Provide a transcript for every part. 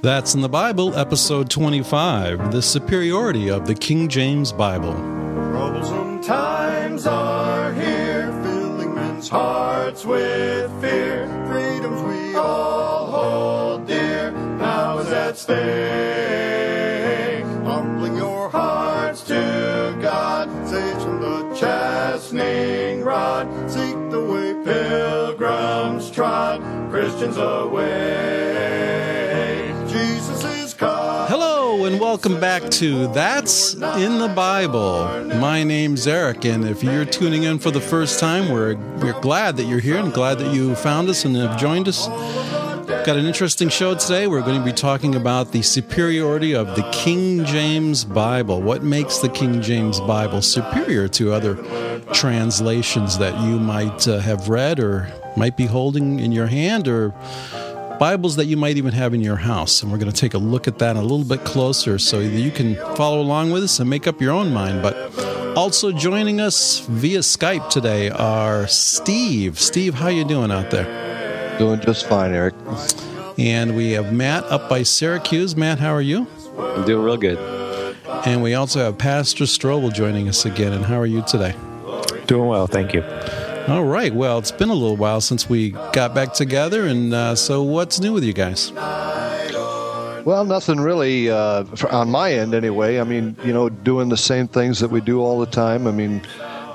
That's in the Bible, episode 25 The Superiority of the King James Bible. Troublesome times are here, filling men's hearts with fear. Freedoms we all hold dear, now is at stake. Humbling your hearts to God, saves from the chastening rod. Seek the way pilgrims trod, Christians away. And welcome back to That's in the Bible. My name's Eric, and if you're tuning in for the first time, we're, we're glad that you're here and glad that you found us and have joined us. Got an interesting show today. We're going to be talking about the superiority of the King James Bible. What makes the King James Bible superior to other translations that you might uh, have read or might be holding in your hand or Bibles that you might even have in your house. And we're going to take a look at that a little bit closer so that you can follow along with us and make up your own mind. But also joining us via Skype today are Steve. Steve, how you doing out there? Doing just fine, Eric. And we have Matt up by Syracuse. Matt, how are you? I'm doing real good. And we also have Pastor Strobel joining us again. And how are you today? Doing well, thank you. All right. Well, it's been a little while since we got back together. And uh, so, what's new with you guys? Well, nothing really uh, on my end, anyway. I mean, you know, doing the same things that we do all the time. I mean,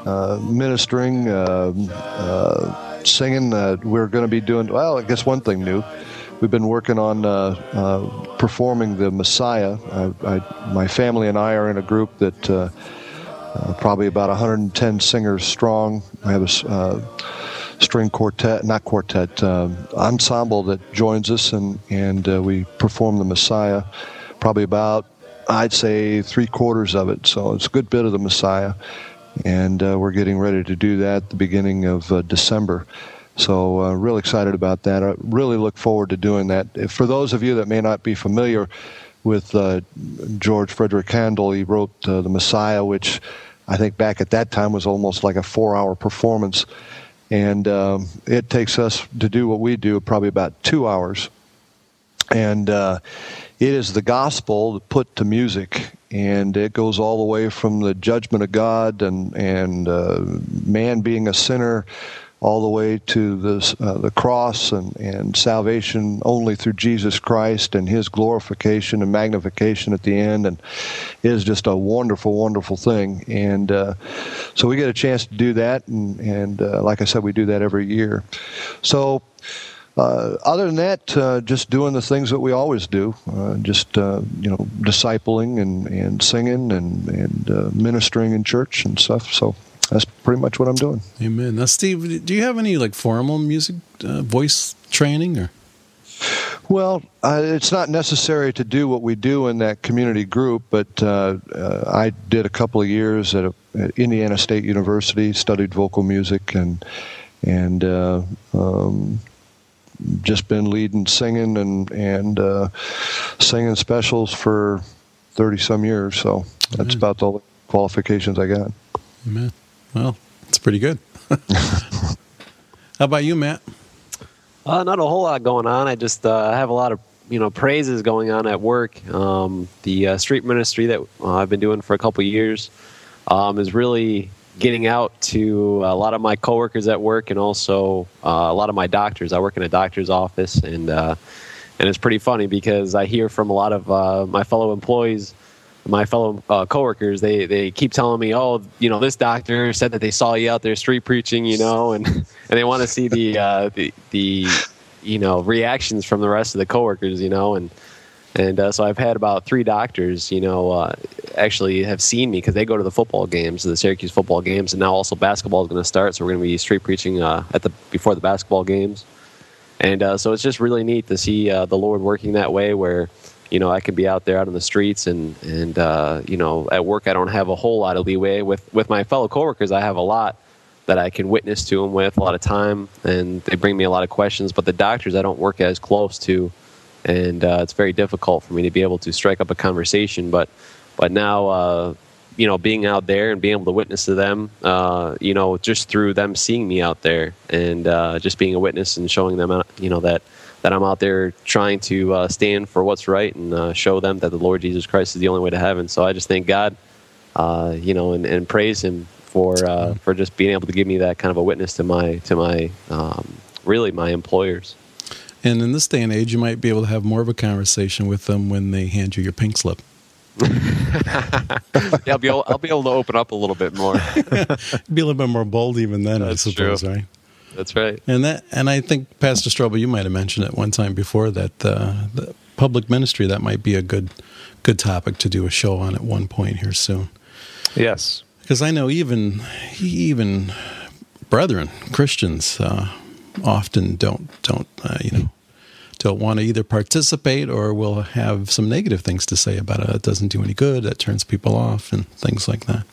uh, ministering, uh, uh, singing. We're going to be doing. Well, I guess one thing new. We've been working on uh, performing the Messiah. I, I, my family and I are in a group that uh, probably about 110 singers strong. I have a uh, string quartet, not quartet, um, ensemble that joins us, and and uh, we perform the Messiah. Probably about, I'd say, three quarters of it. So it's a good bit of the Messiah, and uh, we're getting ready to do that at the beginning of uh, December. So uh, real excited about that. I really look forward to doing that. For those of you that may not be familiar with uh, George Frederick Handel, he wrote uh, the Messiah, which I think back at that time was almost like a four-hour performance. And um, it takes us to do what we do probably about two hours. And uh, it is the gospel put to music. And it goes all the way from the judgment of god and and uh, man being a sinner all the way to the uh, the cross and, and salvation only through Jesus Christ and His glorification and magnification at the end, and is just a wonderful, wonderful thing. And uh, so we get a chance to do that, and and uh, like I said, we do that every year. So. Uh, other than that, uh, just doing the things that we always do, uh, just uh, you know, discipling and, and singing and and uh, ministering in church and stuff. So that's pretty much what I'm doing. Amen. Now, Steve, do you have any like formal music uh, voice training or? Well, uh, it's not necessary to do what we do in that community group, but uh, uh, I did a couple of years at, a, at Indiana State University, studied vocal music, and and uh, um, just been leading singing and and uh, singing specials for thirty some years. So that's Amen. about all the qualifications I got. Amen. Well, it's pretty good. How about you, Matt? Uh, not a whole lot going on. I just uh, have a lot of you know praises going on at work. Um, the uh, street ministry that uh, I've been doing for a couple years um, is really getting out to a lot of my coworkers at work and also uh, a lot of my doctors. I work in a doctor's office and uh, and it's pretty funny because I hear from a lot of my fellow employees my fellow uh, coworkers, they they keep telling me, oh, you know, this doctor said that they saw you out there street preaching, you know, and and they want to see the uh, the the you know reactions from the rest of the coworkers, you know, and and uh, so I've had about three doctors, you know, uh, actually have seen me because they go to the football games, the Syracuse football games, and now also basketball is going to start, so we're going to be street preaching uh, at the before the basketball games, and uh, so it's just really neat to see the Lord working that way where you know, I can be out there out on the streets and and uh, you know, at work I don't have a whole lot of leeway with with my fellow coworkers. I have a lot that I can witness to them with a lot of time, and they bring me a lot of questions. But the doctors I don't work as close to, and uh, it's very difficult for me to be able to strike up a conversation. But but now. Uh, you know, being out there and being able to witness to them, uh, you know, just through them seeing me out there and uh, just being a witness and showing them, uh, you know, that that I'm out there trying to uh, stand for what's right and uh, show them that the Lord Jesus Christ is the only way to heaven. So I just thank God, uh, you know, and, and praise Him for uh, for just being able to give me that kind of a witness to my to my um, really my employers. And in this day and age, you might be able to have more of a conversation with them when they hand you your pink slip. yeah, I'll be able, I'll be able to open up a little bit more. be a little bit more bold even then, That's I suppose, true. right? That's right. And that, and I think Pastor Strobel, you might have mentioned it one time before that uh, the public ministry that might be a good good topic to do a show on at one point here soon. Yes. Because I know even even brethren Christians uh, often don't don't uh, you know don't want to either participate or will have some negative things to say about it. It doesn't do any good. That turns people off and things like that.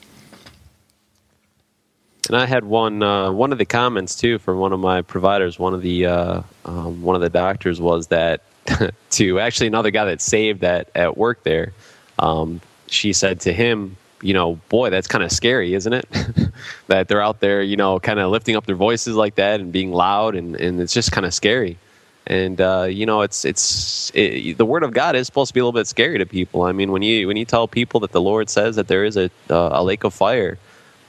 And I had one uh, one of the comments too from one of my providers. One of the uh, um, one of the doctors was that to actually another guy that saved that at work there. Um, she said to him, you know, boy, that's kind of scary, isn't it? that they're out there, you know, kind of lifting up their voices like that and being loud, and, and it's just kind of scary. And uh, you know, it's it's it, the word of God is supposed to be a little bit scary to people. I mean, when you when you tell people that the Lord says that there is a uh, a lake of fire,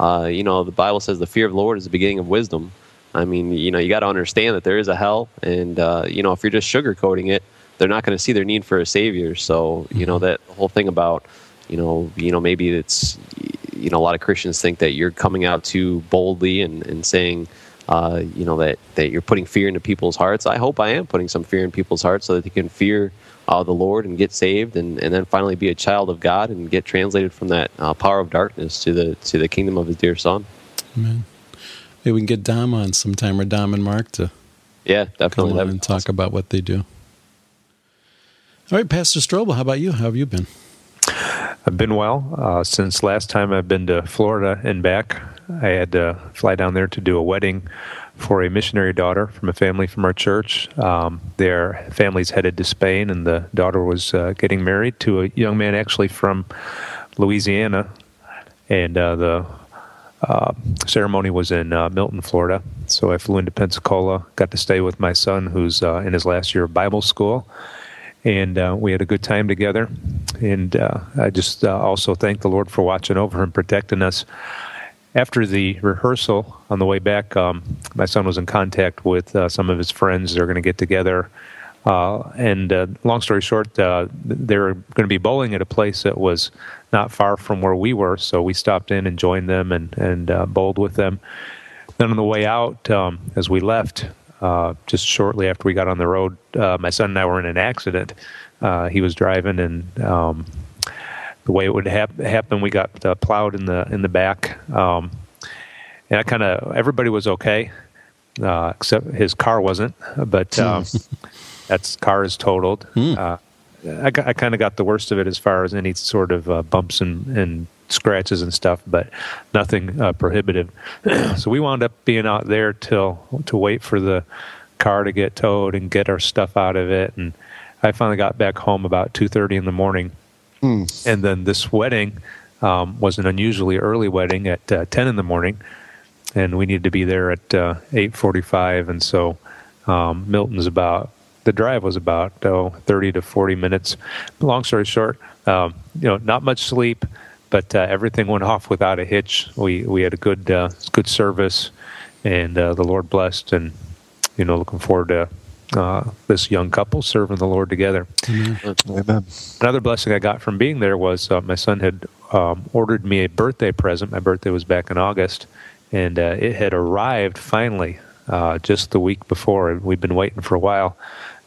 uh, you know, the Bible says the fear of the Lord is the beginning of wisdom. I mean, you know, you got to understand that there is a hell, and uh, you know, if you're just sugarcoating it, they're not going to see their need for a savior. So, you know, that whole thing about, you know, you know, maybe it's, you know, a lot of Christians think that you're coming out too boldly and, and saying, uh, you know, that that you're putting fear into people's hearts. I hope I am putting some fear in people's hearts so that they can fear uh, the Lord and get saved, and, and then finally be a child of God and get translated from that uh, power of darkness to the to the kingdom of His dear Son. Amen. Maybe we can get Dom on sometime or Dom and Mark to Yeah, come definitely. on That'd and be talk about what they do. All right, Pastor Strobel, how about you? How have you been? I've been well uh, since last time I've been to Florida and back. I had to fly down there to do a wedding for a missionary daughter from a family from our church. Um, their family's headed to Spain, and the daughter was uh, getting married to a young man actually from Louisiana. And uh, the uh, ceremony was in uh, Milton, Florida. So I flew into Pensacola, got to stay with my son, who's uh, in his last year of Bible school and uh, we had a good time together. And I just also thank the Lord for watching over and protecting us. After the rehearsal on the way back, um, my son was in contact with uh, some of his friends. They're going to get together. Uh, and uh, long story short, uh, they were going to be bowling at a place that was not far from where we were. So we stopped in and joined them and, and uh, bowled with them. Then on the way out, um, as we left, uh, just shortly after we got on the road, my son and I were in an accident. He was driving, and um, the way it would hap- happen, we got uh, plowed in the in the back, um, and I kind of everybody was okay, uh, except his car wasn't. But um, that's car is totaled. Uh, I, I kind of got the worst of it as far as any sort of uh, bumps and, and scratches and stuff, but nothing uh, prohibitive. so we wound up being out there till to wait for the car to get towed and get our stuff out of it. And I finally got back home about two thirty in the morning. And then this wedding um, was an unusually early wedding at uh, ten in the morning, and we needed to be there at uh, eight forty-five. And so um, Milton's about the drive was about oh, 30 to 40 minutes. Long story short, um, you know, not much sleep, but uh, everything went off without a hitch. We we had a good uh, good service, and uh, the Lord blessed, and you know, looking forward to uh, this young couple serving the Lord together. Amen. Another blessing I got from being there was uh, my son had um, ordered me a birthday present. My birthday was back in August, and uh, it had arrived finally uh, just the week before. and We'd been waiting for a while.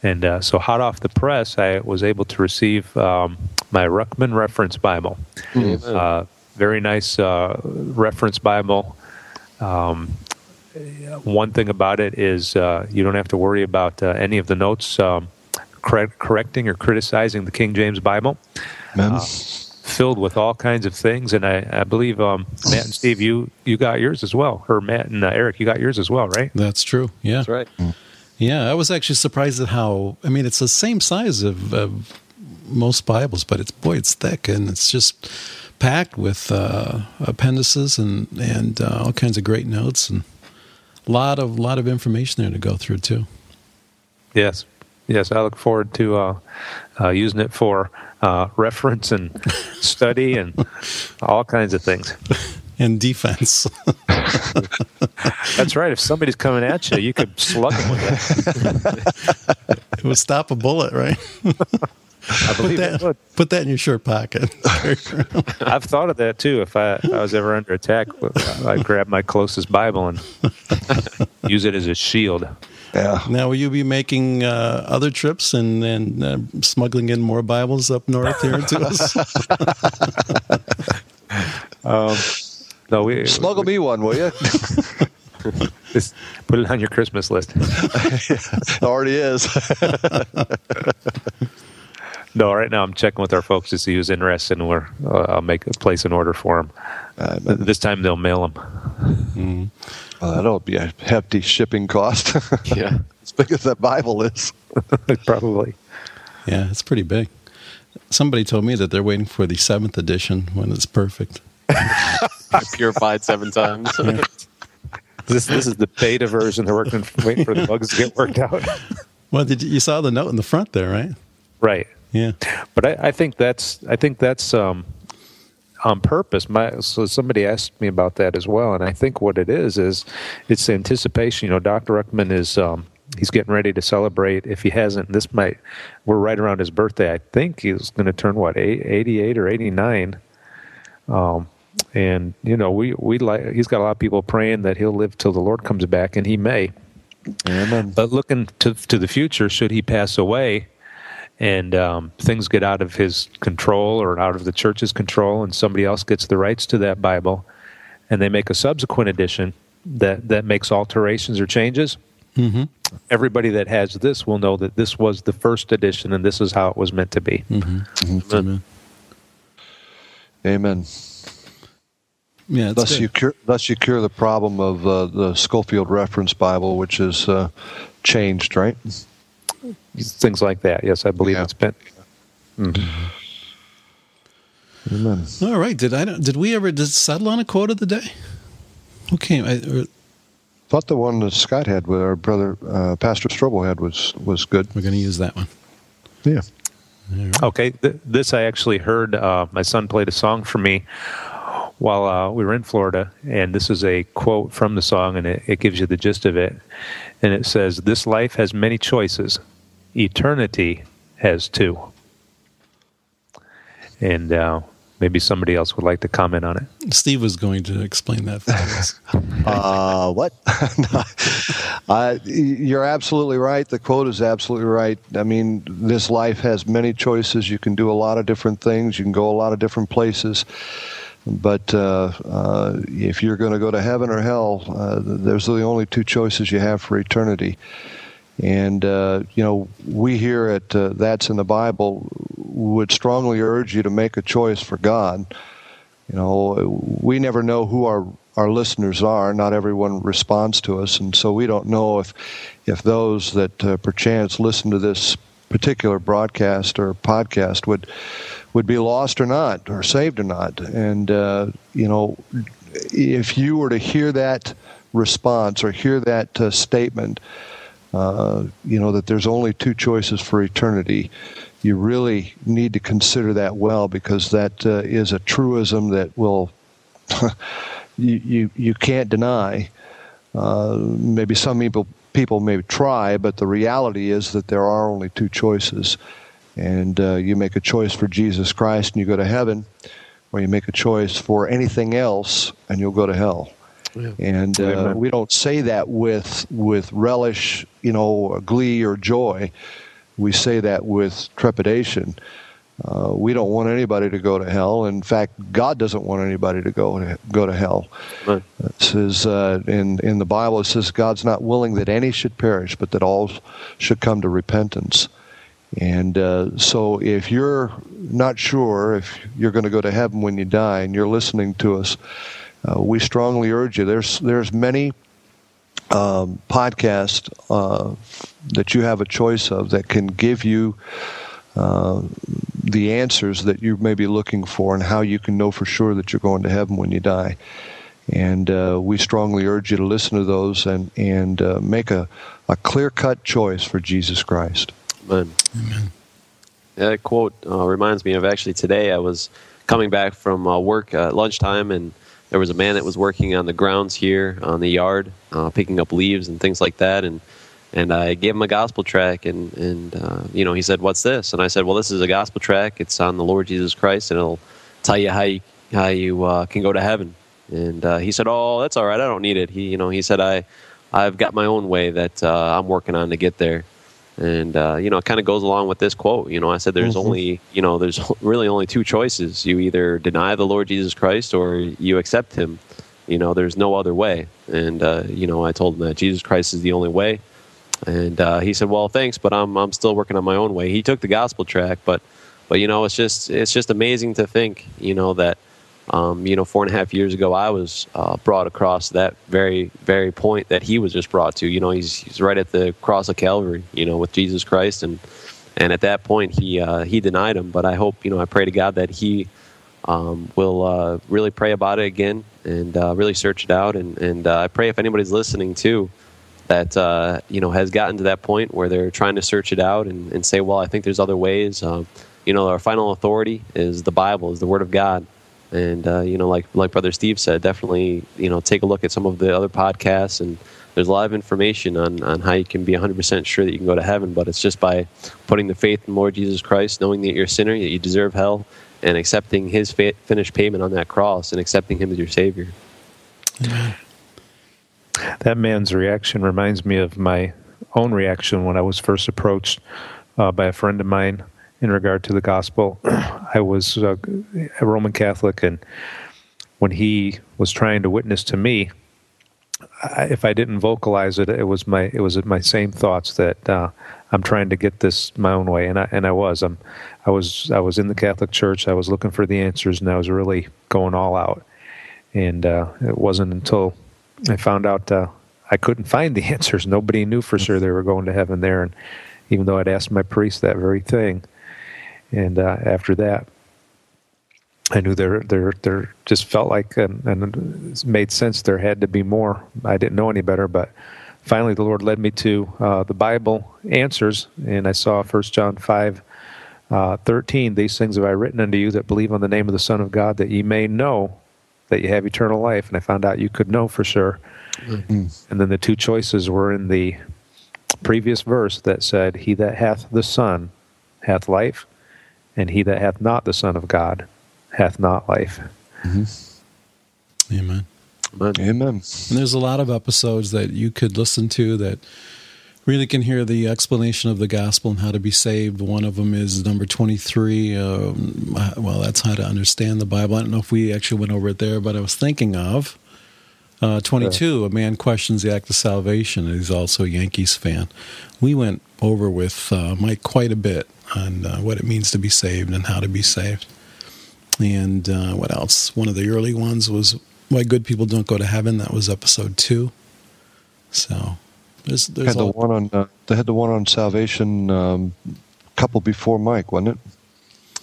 And uh, so, hot off the press, I was able to receive um, my Ruckman Reference Bible. Uh, very nice uh, reference Bible. Um, one thing about it is uh, you don't have to worry about uh, any of the notes um, correct, correcting or criticizing the King James Bible. Amen. Filled with all kinds of things, and I, I believe um, Matt and Steve, you you got yours as well, or Matt and uh, Eric, you got yours as well, right? That's true. Yeah. That's right. Yeah, I was actually surprised at how. I mean, it's the same size of, of most Bibles, but it's boy, it's thick and it's just packed with uh, appendices and and uh, all kinds of great notes and a lot of lot of information there to go through too. Yes, Yes, I look forward to uh, uh, using it for uh, reference and study and all kinds of things. And defense. That's right. If somebody's coming at you, you could slug them with it. it would stop a bullet, right? I Put believe it would. that, put that in your shirt pocket. I've thought of that too. If I, I was ever under attack, I'd grab my closest Bible and use it as a shield. Yeah. now, will you be making uh, other trips and, and uh, smuggling in more Bibles up north here to us? No, we Smuggle me one, will you? Just put it on your Christmas list. It already is. No, right now I'm checking with our folks to see who's interested, and we're uh, I'll make a place an order for them. Uh, this time they'll mail them. well, that'll be a hefty shipping cost. Yeah. as big as that Bible is. Probably. yeah, it's pretty big. Somebody told me that they're waiting for the seventh edition when it's perfect. Purified seven times. This this is the beta version. They're working, waiting for the bugs to get worked out. Well, did you, you saw the note in the front there, right? right. Yeah. But I, I think that's I think that's um, on purpose. My so somebody asked me about that as well, and I think what it is is it's anticipation. You know, Dr. Ruckman is um, he's getting ready to celebrate. If he hasn't, this might we're right around his birthday. I think he's going to turn what eighty eight or eighty nine. Um, and you know, we we like he's got a lot of people praying that he'll live till the Lord comes back, and he may. Amen. But looking to to the future, should he pass away, and um, things get out of his control or out of the church's control, and somebody else gets the rights to that Bible, and they make a subsequent edition that that makes alterations or changes. Mm-hmm. Everybody that has this will know that this was the first edition, and this is how it was meant to be. Amen. Amen. Yeah, Thus good. you cure, thus you cure the problem of uh, the Scofield Reference Bible, which is uh, changed, right? Things like that. Yes, I believe Yeah. it's been. Amen. All right. Did I? Did we ever just settle on a quote of the day? Okay. I, or, Thought the one that Scott had with our brother uh, Pastor Strobel had was was good. we're going to use that one. Yeah. Okay, th- this I actually heard. Uh, my son played a song for me while uh, we were in Florida, and this is a quote from the song, and it, it gives you the gist of it. And it says, "This life has many choices. Eternity has two." And uh, maybe somebody else would like to comment on it. Steve was going to explain that for us. Uh, what? uh, you're absolutely right. The quote is absolutely right. I mean, this life has many choices. You can do a lot of different things. You can go a lot of different places. But uh, uh, if you're going to go to heaven or hell, uh, there's the only two choices you have for eternity. And, uh, you know, we here at uh, That's in the Bible would strongly urge you to make a choice for God. You know, we never know who our our listeners are. Not everyone responds to us, and so we don't know if if those that uh, perchance listen to this particular broadcast or podcast would would be lost or not, or saved or not. And uh, you know, if you were to hear that response or hear that uh, statement, uh, you know that there's only two choices for eternity. You really need to consider that well because that uh, is a truism that will you, you you can't deny. Uh, maybe some people people may try, but the reality is that there are only two choices, and uh, you make a choice for Jesus Christ and you go to heaven, or you make a choice for anything else and you'll go to hell. And uh, we don't say that with with relish, you know, glee or joy. We say that with trepidation. Uh, we don't want anybody to go to hell. In fact, God doesn't want anybody to go to, go to hell. Right. It says uh, in in the Bible, it says God's not willing that any should perish, but that all should come to repentance. And uh, so, if you're not sure if you're going to go to heaven when you die, and you're listening to us, uh, we strongly urge you. There's there's many um, podcasts uh, that you have a choice of that can give you uh, the answers that you may be looking for and how you can know for sure that you're going to heaven when you die. And uh, we strongly urge you to listen to those and and uh, make a, a clear cut choice for Jesus Christ. Amen. Amen. That quote uh, reminds me of actually today. I was coming back from uh, work at lunchtime, and there was a man that was working on the grounds here on the yard, uh, picking up leaves and things like that, and and I gave him a gospel track, and and uh, you know he said, "What's this?" And I said, "Well, this is a gospel track. It's on the Lord Jesus Christ, and it'll tell you how you how you uh, can go to heaven." And uh, he said, "Oh, that's all right. I don't need it." He you know he said, "I I've got my own way that uh, I'm working on to get there." And uh, you know, it kind of goes along with this quote. You know, I said, "There's mm-hmm. only you know, there's really only two choices. You either deny the Lord Jesus Christ or you accept Him." You know, there's no other way. And uh, you know, I told him that Jesus Christ is the only way and uh, he said, "Well, thanks, but I'm I'm still working on my own way." He took the gospel track, but but you know, it's just it's just amazing to think, you know, that um, you know, four and a half years ago, I was uh, brought across that very very point that he was just brought to. You know, he's he's right at the cross of Calvary, you know, with Jesus Christ, and and at that point, he uh, he denied him. But I hope, you know, I pray to God that he um, will uh, really pray about it again and uh, really search it out. And and uh, I pray if anybody's listening too that uh, you know has gotten to that point where they're trying to search it out and, and say, well, I think there's other ways. Um, you know, our final authority is the Bible, is the Word of God, and uh, you know, like like Brother Steve said, definitely you know take a look at some of the other podcasts and. There's a lot of information on, on how you can be 100% sure that you can go to heaven, but it's just by putting the faith in Lord Jesus Christ, knowing that you're a sinner, that you deserve hell, and accepting His fa- finished payment on that cross and accepting Him as your Savior. Amen. That man's reaction reminds me of my own reaction when I was first approached uh, by a friend of mine in regard to the gospel. I was uh, a Roman Catholic, and when he was trying to witness to me, I, if I didn't vocalize it, it was my it was my same thoughts that uh, I'm trying to get this my own way, and I and I was. I'm I was I was in the Catholic Church. I was looking for the answers, and I was really going all out. And uh, it wasn't until I found out uh, I couldn't find the answers. Nobody knew for sure they were going to heaven there, and even though I'd asked my priest that very thing, and uh, after that, I knew there there there just felt like and, and it made sense. There had to be more. I didn't know any better, but finally the Lord led me to uh, the Bible answers, and I saw First John five. Uh, 13 these things have i written unto you that believe on the name of the son of god that ye may know that you have eternal life. And I found out you could know for sure. Mm-hmm. And then the two choices were in the previous verse that said, He that hath the Son hath life, and he that hath not the Son of God hath not life. Mm-hmm. Amen. Amen. Amen. And there's a lot of episodes that you could listen to that really can hear the explanation of the gospel and how to be saved. One of them is number 23. Um, well, that's how to understand the Bible. I don't know if we actually went over it there, but I was thinking of uh, 22. A man questions the act of salvation, he's also a Yankees fan. We went over with uh, Mike quite a bit on uh, what it means to be saved and how to be saved. And uh, what else? One of the early ones was Why Good People Don't Go to Heaven. That was episode two. So there's, there's had the one on uh, they had the one on salvation um, couple before Mike, wasn't it?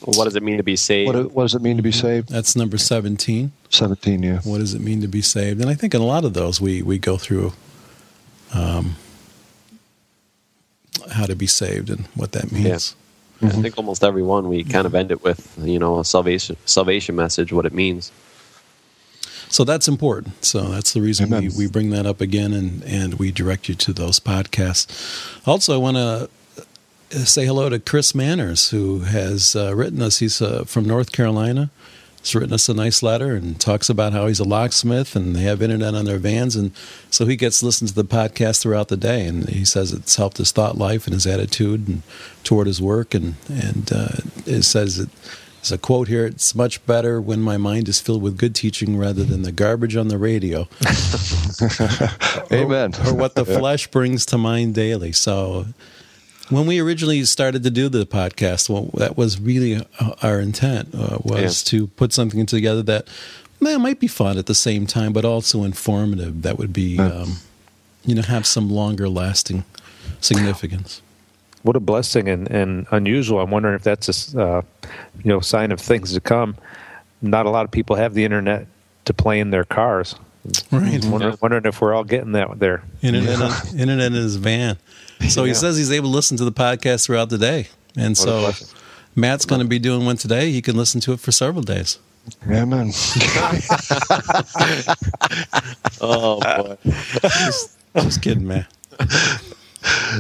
What does it mean to be saved? What, what does it mean to be saved? That's number seventeen. Seventeen, yeah. What does it mean to be saved? And I think in a lot of those we we go through um, how to be saved and what that means. Yeah. Mm-hmm. I think almost every one we kind of end it with you know a salvation salvation message, what it means. So that's important. So that's the reason we, we bring that up again and, and we direct you to those podcasts. Also, I want to say hello to Chris Manners, who has uh, written us. He's uh, from North Carolina. He's written us a nice letter and talks about how he's a locksmith and they have internet on their vans. And so he gets listened to the podcast throughout the day. And he says it's helped his thought life and his attitude and toward his work. And, and uh, it says that there's a quote here it's much better when my mind is filled with good teaching rather than the garbage on the radio. Amen. Or, or what the flesh brings to mind daily. So when we originally started to do the podcast, well, that was really our intent uh, was yeah. to put something together that man, might be fun at the same time, but also informative. That would be, um, you know, have some longer lasting significance what a blessing and, and unusual. I'm wondering if that's a uh, you know sign of things to come. Not a lot of people have the internet to play in their cars, Right. Wondering, wondering if we're all getting that there. Internet, internet in his van. So he says he's able to listen to the podcast throughout the day. And a so. Matt's going to be doing one today. He can listen to it for several days. Amen. Oh boy. Just, just kidding, Matt.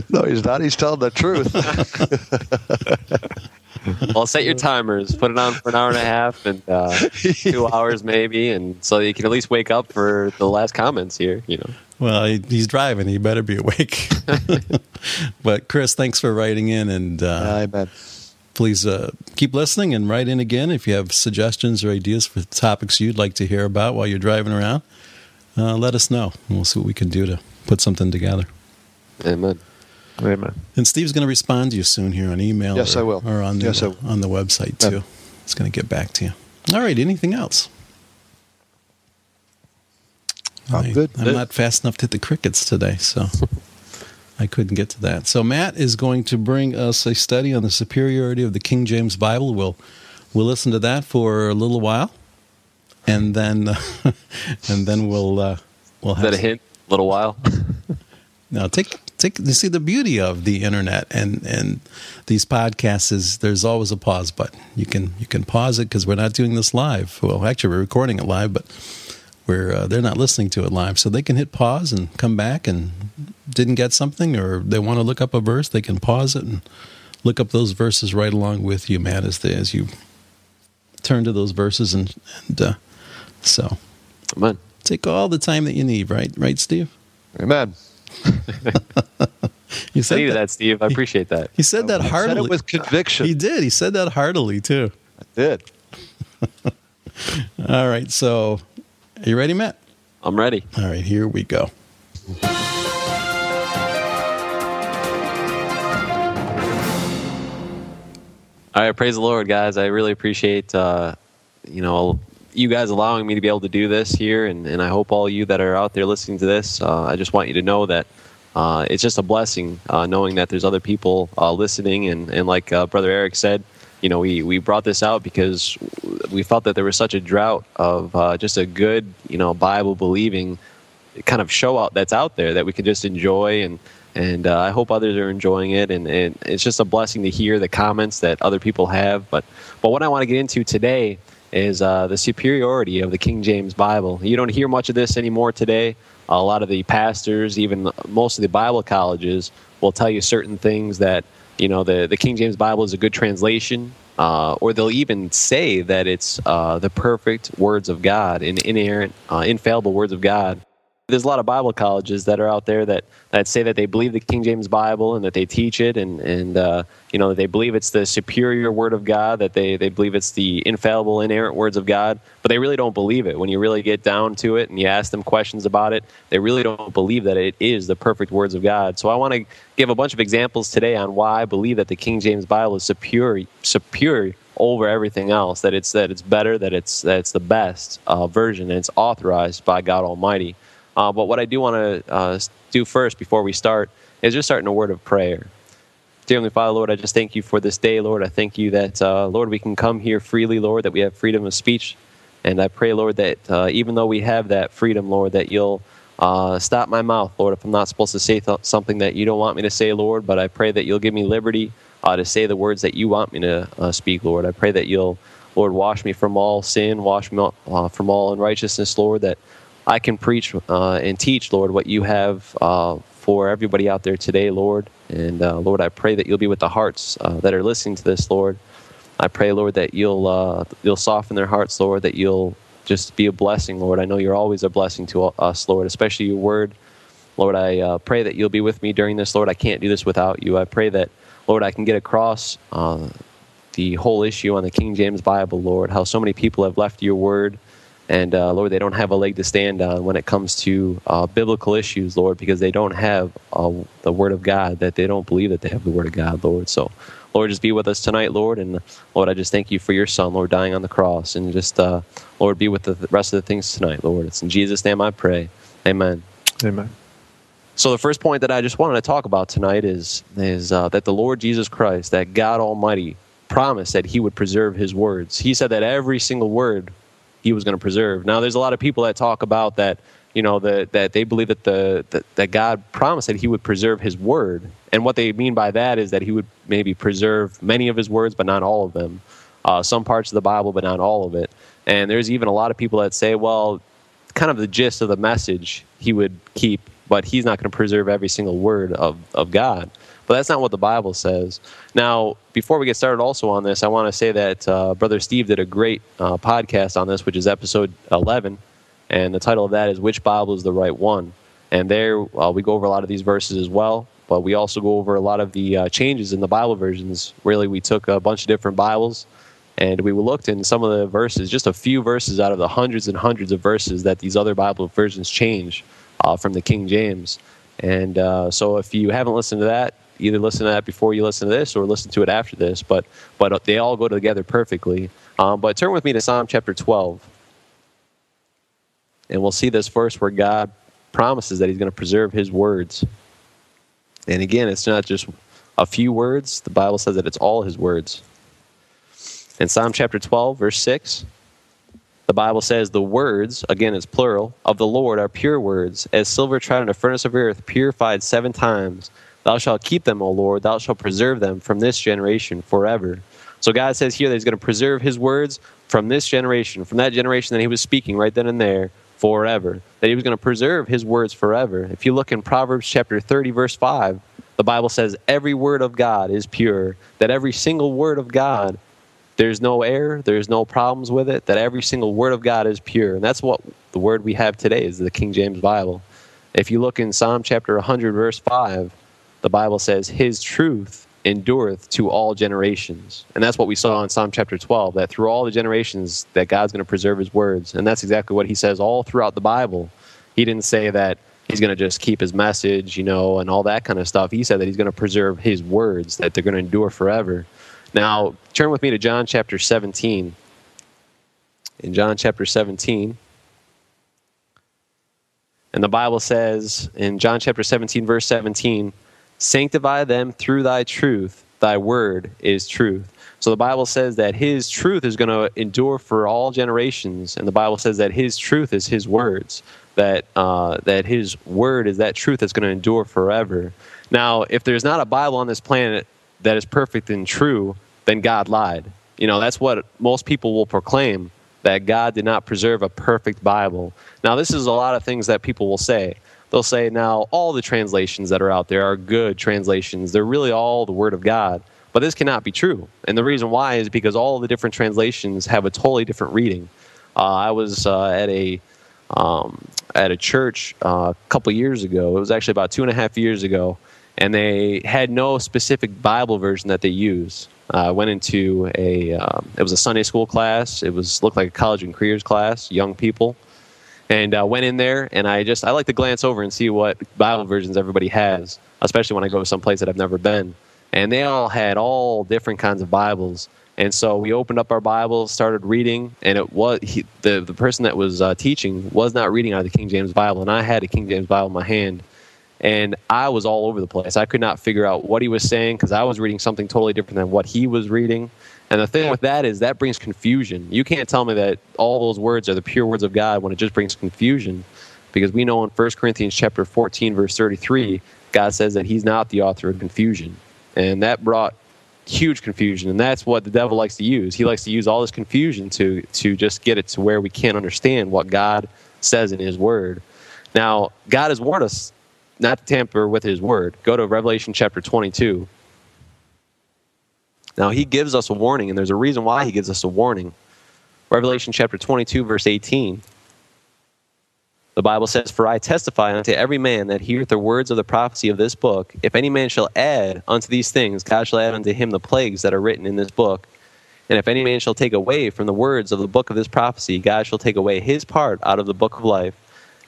no, he's not. He's telling the truth. Well, set your timers. Put it on for an hour and a half and uh, two hours maybe, and so you can at least wake up for the last comments here. You know. Well, he, he's driving. He better be awake. but Chris, thanks for writing in, and uh, Amen. please uh, keep listening and write in again if you have suggestions or ideas for topics you'd like to hear about while you're driving around. Uh, let us know, and we'll see what we can do to put something together. Amen. Amen. And Steve's going to respond to you soon here on email. Yes, or, I will. Or on the Yes, I on the website too. Yeah. He's going to get back to you. All right. Anything else? I'm I- good. I'm not fast enough to hit the crickets today, so I couldn't get to that. So Matt is going to bring us a study on the superiority of the King James Bible. We'll we'll listen to that for a little while, and then and then we'll uh, we'll Is have that a hint? A little while. now take take you see the beauty of the internet and and these podcasts is there's always a pause button. You can you can pause it because we're not doing this live. Well, actually, we're recording it live, but we're uh, they're not listening to it live, so they can hit pause and come back and didn't get something or they want to look up a verse, they can pause it and look up those verses right along with you, Matt, as the, as you turn to those verses and and uh, so Amen. take all the time that you need, right? Right, Steve? Amen. You said needed that, Steve. I appreciate that. He said that I said heartily. it with conviction. He did. He said that heartily too. I did. All right. So, are you ready, Matt? I'm ready. All right. Here we go. All right, praise the Lord, guys. I really appreciate uh, you know you guys allowing me to be able to do this here, and, and I hope all you that are out there listening to this, uh, I just want you to know that uh, it's just a blessing uh, knowing that there's other people uh, listening, and and like uh, Brother Eric said, you know we we brought this out because we felt that there was such a drought of uh, just a good you know Bible believing kind of show out that's out there that we can just enjoy and and uh, I hope others are enjoying it. And, and it's just a blessing to hear the comments that other people have. But but what I want to get into today is uh, the superiority of the King James Bible. You don't hear much of this anymore today. A lot of the pastors even most of the Bible colleges will tell you certain things that you know the, the King James Bible is a good translation uh, or they'll even say that it's uh, the perfect words of God and inerrant uh, infallible words of God there's a lot of Bible colleges that are out there that, that say that they believe the King James Bible and that they teach it and, and uh, you know they believe it's the superior word of God, that they, they believe it's the infallible, inerrant words of God, but they really don't believe it. When you really get down to it and you ask them questions about it, they really don't believe that it is the perfect words of God. So I want to give a bunch of examples today on why I believe that the King James Bible is superior superior over everything else. That it's that it's better, that it's that it's the best uh, version, and it's authorized by God Almighty. Uh, but what I do want to uh, do first before we start is just start in a word of prayer. Dear Heavenly Father, Lord, I just thank you for this day, Lord. I thank you that, uh, Lord, we can come here freely, Lord, that we have freedom of speech. And I pray, Lord, that uh, even though we have that freedom, Lord, that you'll uh, stop my mouth, Lord, if I'm not supposed to say th- something that you don't want me to say, Lord. But I pray that you'll give me liberty uh, to say the words that you want me to speak, Lord. I pray that you'll, Lord, wash me from all sin, wash me from all unrighteousness, Lord, that I can preach uh, and teach, Lord, what you have uh, for everybody out there today, Lord. And uh, Lord, I pray that you'll be with the hearts uh, that are listening to this, Lord. I pray, Lord, that you'll uh, you'll soften their hearts, Lord. That you'll just be a blessing, Lord. I know you're always a blessing to us, Lord, especially your word. Lord, I uh, pray that you'll be with me during this, Lord. I can't do this without you. I pray that, Lord, I can get across the whole issue on the King James Bible, Lord. How so many people have left your word, and uh, Lord, they don't have a leg to stand on when it comes to uh, biblical issues, Lord, because they don't have uh, the Word of God. That they don't believe that they have the Word of God, Lord. So, Lord, just be with us tonight, Lord, and Lord, I just thank you for your Son, Lord, dying on the cross, and just uh, Lord, be with the rest of the things tonight, Lord. It's in Jesus' name I pray. Amen. Amen. So the first point that I just wanted to talk about tonight is is uh, that the Lord Jesus Christ, that God Almighty, promised that He would preserve His words. He said that every single word he was going to preserve. Now, there's a lot of people that talk about that, you know, the, that they believe that the that, that God promised that He would preserve His word, and what they mean by that is that He would maybe preserve many of His words, but not all of them. Uh, some parts of the Bible, but not all of it. And there's even a lot of people that say, well, kind of the gist of the message He would keep, but He's not going to preserve every single word of of God. But that's not what the Bible says. Now, before we get started also on this, I want to say that uh, Brother Steve did a great uh, podcast on this, which is episode 11. And the title of that is Which Bible is the Right One? And there uh, we go over a lot of these verses as well. But we also go over a lot of the uh, changes in the Bible versions. Really, we took a bunch of different Bibles and we looked in some of the verses, just a few verses out of the hundreds and hundreds of verses that these other Bible versions change uh, from the King James. And uh, so if you haven't listened to that, either listen to that before you listen to this or listen to it after this. But but they all go together perfectly. Um, but turn with me to Psalm chapter 12, and we'll see this verse where God promises that He's going to preserve His words. And again, it's not just a few words. The Bible says that it's all His words. In Psalm chapter 12, verse 6, the Bible says, The words, again it's plural, of the Lord are pure words, as silver tried in a furnace of earth, purified seven times. Thou shalt keep them, O Lord. Thou shalt preserve them from this generation forever. So God says here that He's going to preserve His words from this generation, from that generation that He was speaking right then and there forever. That He was going to preserve His words forever. If you look in Proverbs chapter 30, verse 5, the Bible says every word of God is pure. That every single word of God, there's no error, there's no problems with it. That every single word of God is pure. And that's what the word we have today is the King James Bible. If you look in Psalm chapter 100, verse 5, the Bible says, His truth endureth to all generations. And that's what we saw in Psalm chapter 12, that through all the generations that God's going to preserve his words. And that's exactly what he says all throughout the Bible. He didn't say that he's going to just keep his message, you know, and all that kind of stuff. He said that he's going to preserve his words, that they're going to endure forever. Now, turn with me to John chapter 17. In John chapter 17, and the Bible says in John chapter 17, verse 17, Sanctify them through thy truth. Thy word is truth. So the Bible says that his truth is going to endure for all generations, and the Bible says that his truth is his words. That uh, that his word is that truth that's going to endure forever. Now, if there's not a Bible on this planet that is perfect and true, then God lied. You know that's what most people will proclaim that God did not preserve a perfect Bible. Now, this is a lot of things that people will say they'll say now all the translations that are out there are good translations. They're really all the Word of God. But this cannot be true. And the reason why is because all the different translations have a totally different reading. Uh, I was uh, at a um, at a church uh, a couple years ago. It was actually about two and a half years ago, and they had no specific Bible version that they use. Uh, I went into a um, it was a Sunday school class. It was looked like a college and careers class, young people and uh, went in there and I just I like to glance over and see what Bible versions everybody has, especially when I go to some place that I've never been. And they all had all different kinds of Bibles. And so we opened up our Bibles, started reading, and it was he, the the person that was uh, teaching was not reading out of the King James Bible, and I had a King James Bible in my hand, and I was all over the place. I could not figure out what he was saying because I was reading something totally different than what he was reading. And the thing with that is that brings confusion. You can't tell me that all those words are the pure words of God when it just brings confusion. Because we know in 1 Corinthians chapter 14, verse 33, God says that he's not the author of confusion. And that brought huge confusion. And that's what the devil likes to use. He likes to use all this confusion to, to just get it to where we can't understand what God says in his word. Now, God has warned us not to tamper with his word. Go to Revelation chapter 22. Now, he gives us a warning, and there's a reason why he gives us a warning. Revelation chapter 22, verse 18. The Bible says, For I testify unto every man that heareth the words of the prophecy of this book, if any man shall add unto these things, God shall add unto him the plagues that are written in this book. And if any man shall take away from the words of the book of this prophecy, God shall take away his part out of the book of life,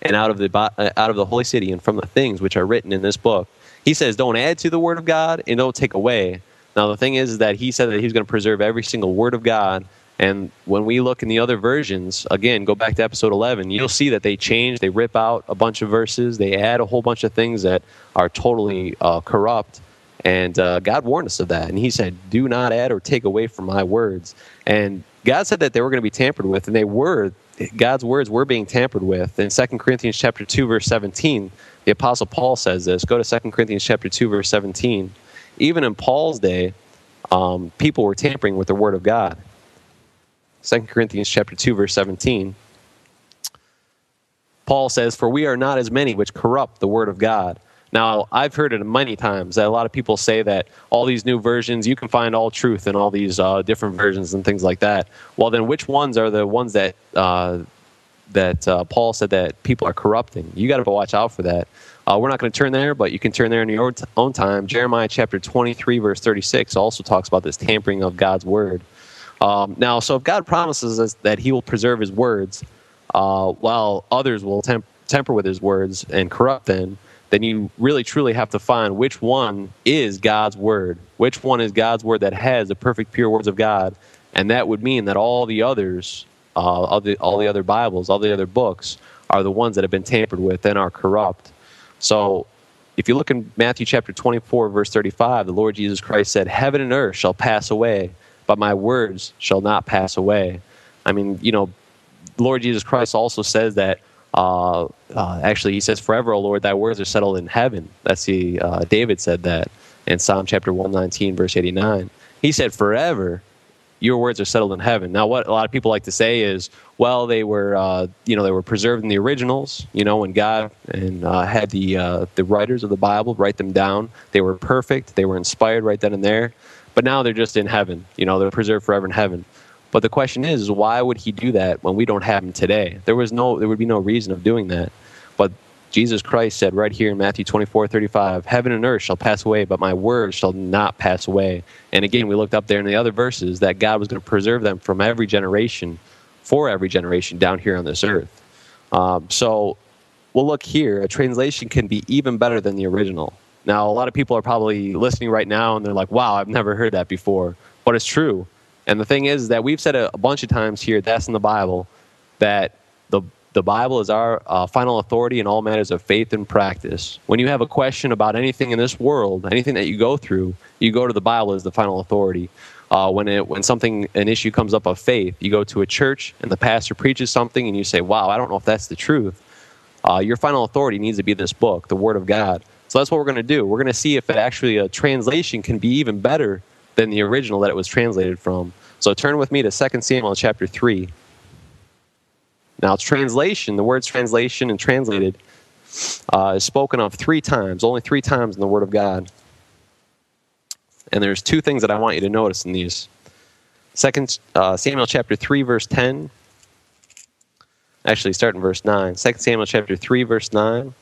and out of the uh, out of the holy city, and from the things which are written in this book. He says, Don't add to the word of God, and don't take away. Now, the thing is, that he said that he's going to preserve every single word of God. And when we look in the other versions, again, go back to episode 11, you'll see that they change, they rip out a bunch of verses, they add a whole bunch of things that are totally uh, corrupt. And uh, God warned us of that. And He said, Do not add or take away from my words. And God said that they were going to be tampered with, and they were. God's words were being tampered with. In 2 Corinthians chapter 2, verse 17, the Apostle Paul says this. Go to 2 Corinthians chapter 2, verse 17. Even in Paul's day, um, people were tampering with the word of God. 2 Corinthians chapter 2, verse 17. Paul says, For we are not as many which corrupt the word of God. Now, I've heard it many times that a lot of people say that all these new versions, you can find all truth in all these uh, different versions and things like that. Well, then which ones are the ones that uh, that uh, Paul said that people are corrupting? You got to watch out for that. Uh, we're not going to turn there, but you can turn there in your own time. Jeremiah chapter 23, verse 36 also talks about this tampering of God's word. Um, now, so if God promises us that He will preserve His words, uh, while others will temp- temper with His words and corrupt them, then you really truly have to find which one is God's word, which one is God's word that has the perfect, pure words of God, and that would mean that all the others, uh, all the all the other Bibles, all the other books, are the ones that have been tampered with and are corrupt. So if you look in Matthew chapter 24, verse 35, the Lord Jesus Christ said, Heaven and earth shall pass away, but my words shall not pass away. I mean, you know, Lord Jesus Christ also says that. Uh, uh, actually, he says, "Forever, O Lord, Thy words are settled in heaven." That's the uh, David said that in Psalm chapter one nineteen, verse eighty nine. He said, "Forever, your words are settled in heaven." Now, what a lot of people like to say is, "Well, they were, uh, you know, they were preserved in the originals. You know, when God and uh, had the uh, the writers of the Bible write them down, they were perfect. They were inspired right then and there." But now they're just in heaven. You know, they're preserved forever in heaven. But the question is, why would he do that when we don't have him today? There was no, there would be no reason of doing that. But Jesus Christ said right here in Matthew 24, 35, Heaven and earth shall pass away, but my words shall not pass away. And again, we looked up there in the other verses that God was going to preserve them from every generation, for every generation down here on this earth. Um, so we'll look here. A translation can be even better than the original. Now, a lot of people are probably listening right now and they're like, wow, I've never heard that before. But it's true. And the thing is that we've said a, a bunch of times here, that's in the Bible, that the, Bible is our uh, final authority in all matters of faith and practice. When you have a question about anything in this world, anything that you go through, you go to the Bible as the final authority. Uh, when it when something an issue comes up of faith, you go to a church and the pastor preaches something, and you say, "Wow, I don't know if that's the truth." Uh, your final authority needs to be this book, the Word of God. So that's what we're going to do. We're going to see if it actually a translation can be even better than the original that it was translated from. So turn with me to 2 Samuel chapter 3. Now, translation, the words translation and translated, uh, is spoken of three times, only three times in the Word of God. And there's two things that I want you to notice in these. Second uh, Samuel chapter 3, verse 10. Actually, start in verse 9. 2 Samuel chapter 3, verse 9.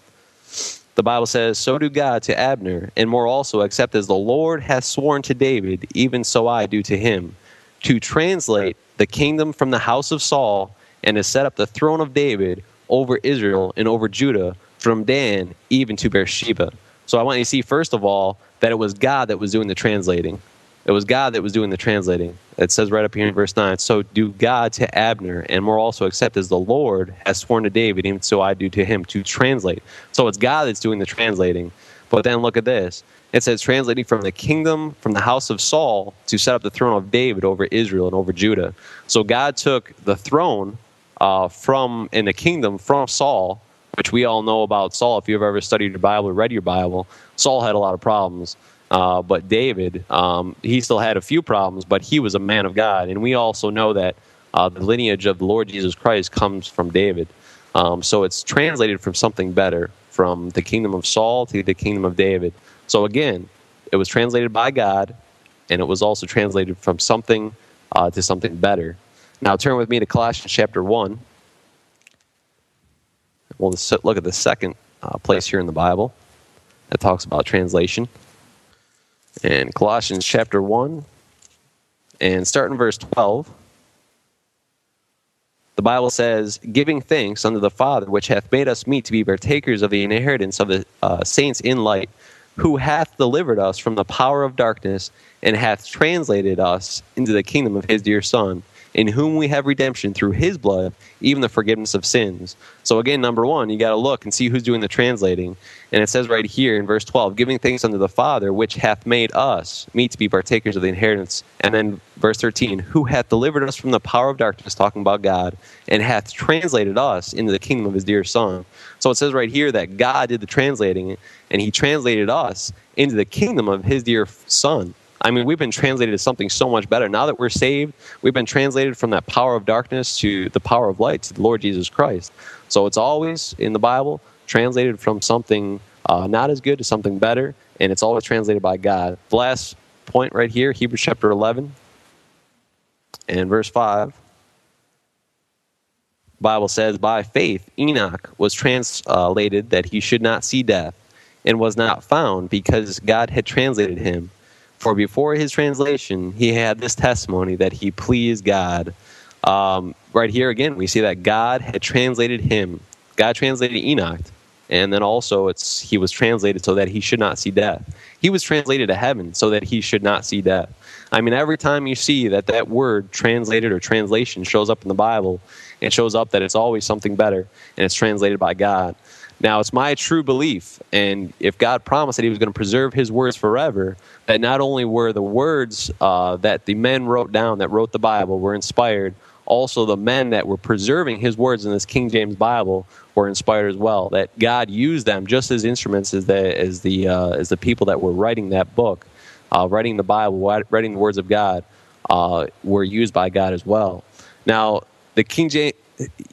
The Bible says, So do God to Abner, and more also, except as the Lord hath sworn to David, even so I do to him, to translate the kingdom from the house of Saul, and to set up the throne of David over Israel and over Judah, from Dan even to Beersheba. So I want you to see, first of all, that it was God that was doing the translating. It was God that was doing the translating. It says right up here in verse 9 So do God to Abner, and more also, except as the Lord has sworn to David, even so I do to him, to translate. So it's God that's doing the translating. But then look at this. It says, translating from the kingdom, from the house of Saul, to set up the throne of David over Israel and over Judah. So God took the throne uh, from, in the kingdom from Saul, which we all know about Saul. If you've ever studied your Bible or read your Bible, Saul had a lot of problems. Uh, but David, um, he still had a few problems, but he was a man of God. And we also know that uh, the lineage of the Lord Jesus Christ comes from David. Um, so it's translated from something better, from the kingdom of Saul to the kingdom of David. So again, it was translated by God, and it was also translated from something uh, to something better. Now turn with me to Colossians chapter 1. We'll look at the second uh, place here in the Bible that talks about translation. And Colossians chapter 1, and starting verse 12. The Bible says, Giving thanks unto the Father, which hath made us meet to be partakers of the inheritance of the uh, saints in light, who hath delivered us from the power of darkness, and hath translated us into the kingdom of his dear Son, in whom we have redemption through his blood, even the forgiveness of sins. So, again, number one, you got to look and see who's doing the translating. And it says right here in verse 12, giving thanks unto the Father, which hath made us meet to be partakers of the inheritance. And then verse 13, who hath delivered us from the power of darkness, talking about God, and hath translated us into the kingdom of his dear Son. So it says right here that God did the translating, and he translated us into the kingdom of his dear Son. I mean, we've been translated to something so much better. Now that we're saved, we've been translated from that power of darkness to the power of light, to the Lord Jesus Christ. So it's always in the Bible translated from something uh, not as good to something better, and it's always translated by God. The last point right here, Hebrews chapter 11 and verse 5. Bible says, By faith, Enoch was translated that he should not see death, and was not found because God had translated him. For before his translation, he had this testimony that he pleased God. Um, right here again, we see that God had translated him. God translated Enoch, and then also it's he was translated so that he should not see death. He was translated to heaven so that he should not see death. I mean, every time you see that that word translated or translation shows up in the Bible, it shows up that it's always something better, and it's translated by God. Now, it's my true belief, and if God promised that He was going to preserve His words forever, that not only were the words uh, that the men wrote down that wrote the Bible were inspired, also the men that were preserving His words in this King James Bible were inspired as well. That God used them just as instruments as the as the uh, as the people that were writing that book, uh, writing the Bible, writing the words of God, uh, were used by God as well. Now, the King James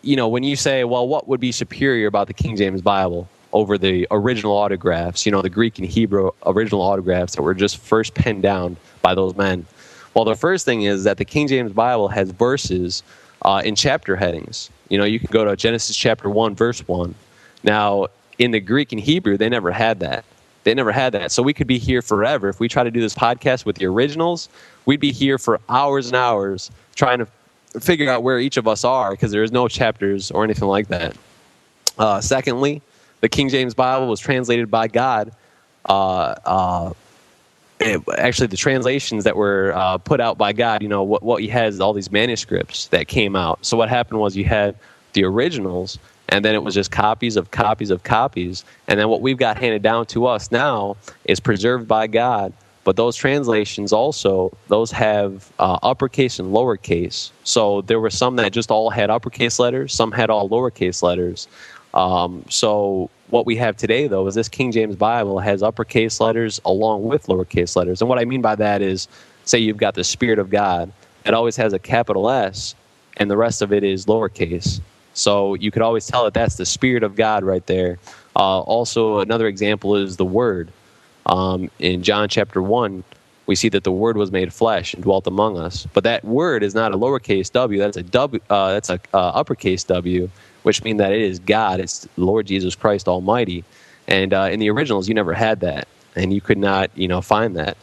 you know, when you say, well, what would be superior about the King James Bible over the original autographs, you know, the Greek and Hebrew original autographs that were just first penned down by those men? Well, the first thing is that the King James Bible has verses uh, in chapter headings. You know, you can go to Genesis chapter 1, verse 1. Now, in the Greek and Hebrew, they never had that. They never had that. So we could be here forever. If we try to do this podcast with the originals, we'd be here for hours and hours trying to figure out where each of us are because there is no chapters or anything like that. Uh, secondly, the King James Bible was translated by God. Uh, uh, it, actually, the translations that were uh, put out by God, you know, what, what you had is all these manuscripts that came out. So what happened was you had the originals, and then it was just copies of copies of copies. And then what we've got handed down to us now is preserved by God but those translations also those have uh, uppercase and lowercase. So there were some that just all had uppercase letters, some had all lowercase letters. Um, so what we have today though is this King James Bible has uppercase letters along with lowercase letters. And what I mean by that is, say you've got the Spirit of God, it always has a capital S, and the rest of it is lowercase. So you could always tell that that's the Spirit of God right there. Uh, also, another example is the Word. Um, in John chapter 1, we see that the Word was made flesh and dwelt among us. But that word is not a lowercase w, that's a, w, uh, that's a uh, uppercase w, which means that it is God, it's Lord Jesus Christ Almighty. And uh, in the originals, you never had that, and you could not, you know, find that.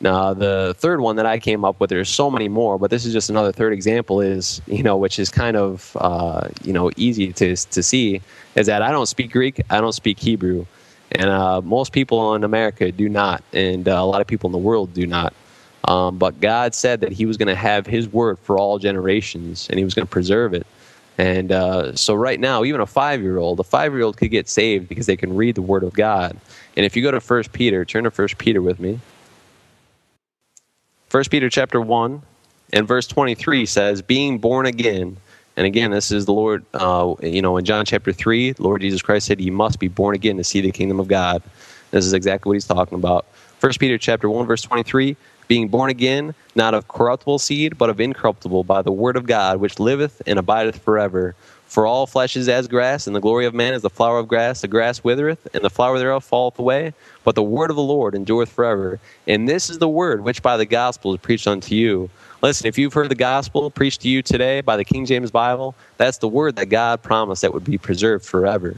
Now, the third one that I came up with, there's so many more, but this is just another third example, is, you know, which is kind of, uh, you know, easy to, to see, is that I don't speak Greek, I don't speak Hebrew and uh, most people in America do not, and uh, a lot of people in the world do not. Um, but God said that He was going to have His word for all generations, and He was going to preserve it. And uh, so, right now, even a five-year-old, a five-year-old could get saved because they can read the Word of God. And if you go to First Peter, turn to First Peter with me. First Peter chapter one, and verse twenty-three says, "Being born again." And again, this is the Lord, uh, you know, in John chapter 3, Lord Jesus Christ said, You must be born again to see the kingdom of God. This is exactly what he's talking about. 1 Peter chapter 1, verse 23 being born again, not of corruptible seed, but of incorruptible, by the word of God, which liveth and abideth forever. For all flesh is as grass, and the glory of man is the flower of grass. The grass withereth, and the flower thereof falleth away, but the word of the Lord endureth forever. And this is the word which by the gospel is preached unto you. Listen, if you've heard the gospel preached to you today by the King James Bible, that's the word that God promised that would be preserved forever.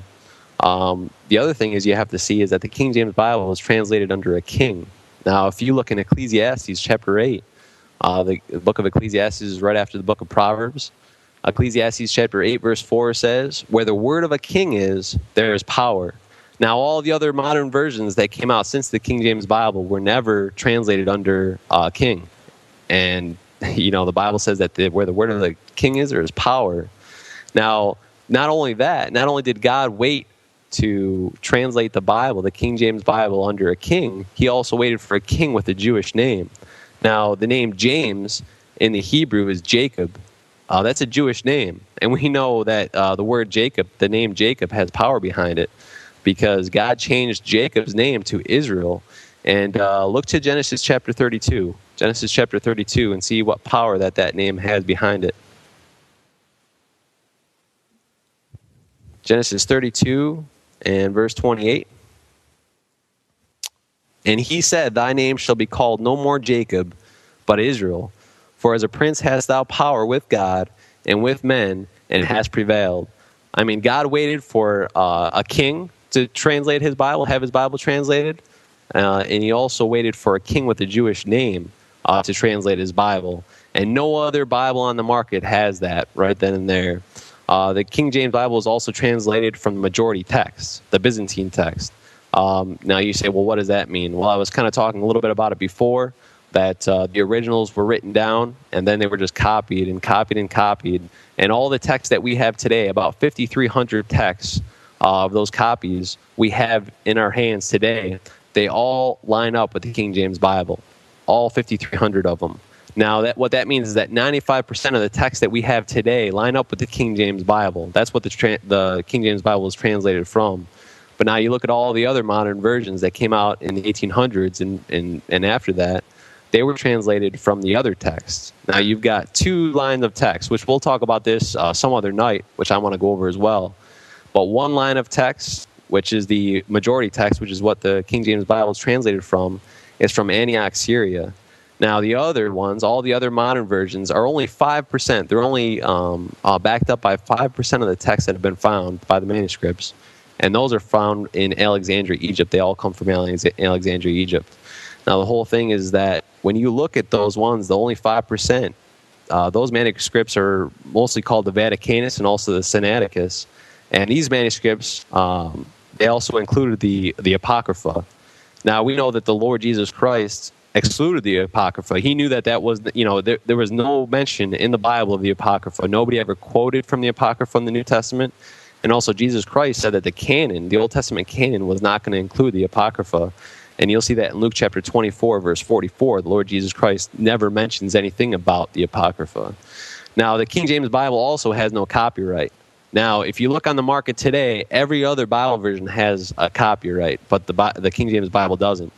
Um, the other thing is you have to see is that the King James Bible was translated under a king. Now, if you look in Ecclesiastes chapter 8, uh, the, book of Ecclesiastes is right after the book of Proverbs. Ecclesiastes chapter 8, verse 4 says, Where the word of a king is, there is power. Now, all the other modern versions that came out since the King James Bible were never translated under uh, king. And you know, the Bible says that the, where the word of the king is, there is power. Now, not only that, not only did God wait to translate the Bible, the King James Bible, under a king, he also waited for a king with a Jewish name. Now, the name James in the Hebrew is Jacob. Uh, that's a Jewish name. And we know that uh, the word Jacob, the name Jacob, has power behind it because God changed Jacob's name to Israel. And uh, look to Genesis chapter 32. Genesis chapter 32 and see what power that that name has behind it. Genesis 32 and verse 28. And he said, Thy name shall be called no more Jacob, but Israel. For as a prince hast thou power with God and with men, and hast prevailed. I mean, God waited for uh, a king to translate his Bible, have his Bible translated, uh, and he also waited for a king with a Jewish name uh, to translate his Bible. And no other Bible on the market has that right then and there. Uh, the King James Bible is also translated from the majority text, the Byzantine text. Um, now you say, well, what does that mean? Well, I was kind of talking a little bit about it before that uh, the originals were written down and then they were just copied and copied and copied. And all the texts that we have today, about 5,300 texts uh, of those copies we have in our hands today, they all line up with the King James Bible, all 5,300 of them. Now, that, what that means is that 95% of the texts that we have today line up with the King James Bible. That's what the, tra- the King James Bible is translated from. But now you look at all the other modern versions that came out in the 1800s and, and, and after that, they were translated from the other texts. Now you've got two lines of text, which we'll talk about this uh, some other night, which I want to go over as well. But one line of text, which is the majority text, which is what the King James Bible is translated from, is from Antioch, Syria. Now, the other ones, all the other modern versions, are only 5%. They're only um, uh, backed up by 5% of the texts that have been found by the manuscripts. And those are found in Alexandria, Egypt. They all come from Alexandria, Egypt. Now, the whole thing is that when you look at those ones, the only 5%, uh, those manuscripts are mostly called the Vaticanus and also the Sinaiticus. And these manuscripts, um, they also included the, the Apocrypha. Now, we know that the Lord Jesus Christ excluded the Apocrypha. He knew that that was, you know, there, there was no mention in the Bible of the Apocrypha. Nobody ever quoted from the Apocrypha in the New Testament. And also, Jesus Christ said that the canon, the Old Testament canon, was not going to include the Apocrypha. And you'll see that in Luke chapter 24, verse 44, the Lord Jesus Christ never mentions anything about the Apocrypha. Now, the King James Bible also has no copyright. Now, if you look on the market today, every other Bible version has a copyright, but the, the King James Bible doesn't.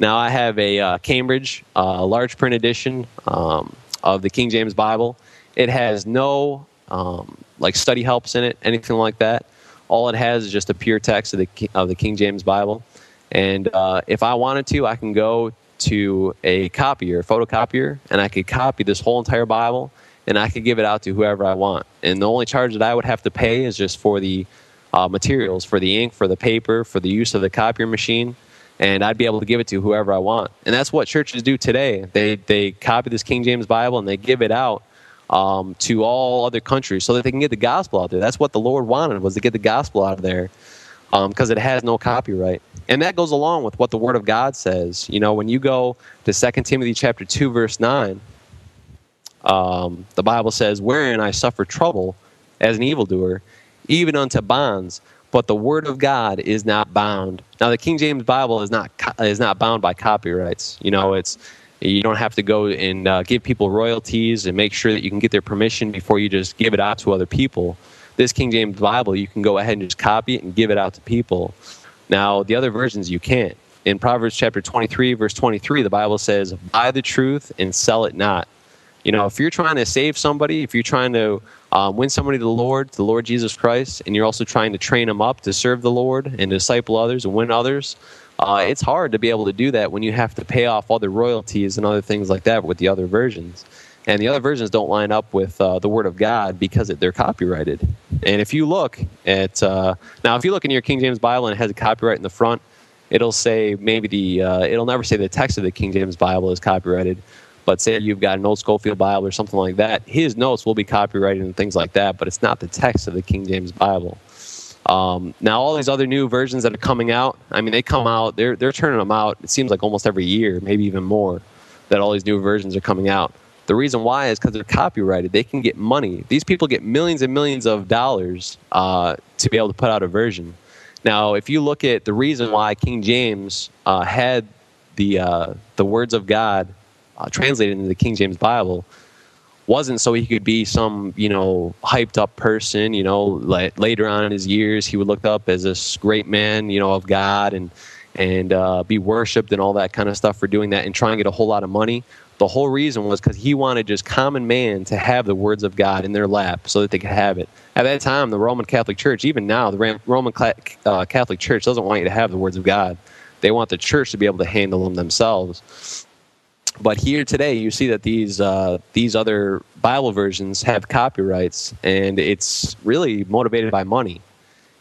Now I have a uh, Cambridge uh, large print edition um, of the King James Bible. It has no um, like study helps in it, anything like that. All it has is just a pure text of the of the King James Bible. And uh, if I wanted to, I can go to a copier, photocopier, and I could copy this whole entire Bible, and I could give it out to whoever I want. And the only charge that I would have to pay is just for the uh, materials, for the ink, for the paper, for the use of the copier machine and I'd be able to give it to whoever I want. And that's what churches do today. They they copy this King James Bible and they give it out um, to all other countries so that they can get the gospel out there. That's what the Lord wanted was to get the gospel out of there because um, it has no copyright. And that goes along with what the Word of God says. You know, when you go to 2 Timothy chapter 2, verse 9, um, the Bible says, Wherein I suffer trouble as an evildoer, even unto bonds but the word of God is not bound. Now, the King James Bible is not is not bound by copyrights. You know, it's you don't have to go and uh, give people royalties and make sure that you can get their permission before you just give it out to other people. This King James Bible, you can go ahead and just copy it and give it out to people. Now, the other versions you can't. In Proverbs chapter 23, verse 23, the Bible says, Buy the truth and sell it not. You know, if you're trying to save somebody, if you're trying to um, win somebody to the Lord, to the Lord Jesus Christ, and you're also trying to train them up to serve the Lord and disciple others and win others, uh, it's hard to be able to do that when you have to pay off other royalties and other things like that with the other versions. And the other versions don't line up with uh, the Word of God because they're copyrighted. And if you look at uh, now, if you look in your King James Bible and it has a copyright in the front, it'll say maybe the uh, it'll never say the text of the King James Bible is copyrighted but say you've got an old Scofield Bible or something like that, his notes will be copyrighted and things like that, but it's not the text of the King James Bible. Um, now, all these other new versions that are coming out, I mean, they come out, they're, they're turning them out, it seems like almost every year, maybe even more, that all these new versions are coming out. The reason why is because they're copyrighted. They can get money. These people get millions and millions of dollars uh, to be able to put out a version. Now, if you look at the reason why King James uh, had the uh, the words of God uh, translated into the King James Bible, wasn't so he could be some you know hyped up person. You know, like later on in his years, he would look up as this great man, you know, of God and and uh, be worshipped and all that kind of stuff for doing that and try and get a whole lot of money. The whole reason was because he wanted just common man to have the words of God in their lap so that they could have it. At that time, the Roman Catholic Church, even now, the Roman uh, Catholic Church doesn't want you to have the words of God. They want the church to be able to handle them themselves. But here today, you see that these uh, these other Bible versions have copyrights, and it's really motivated by money.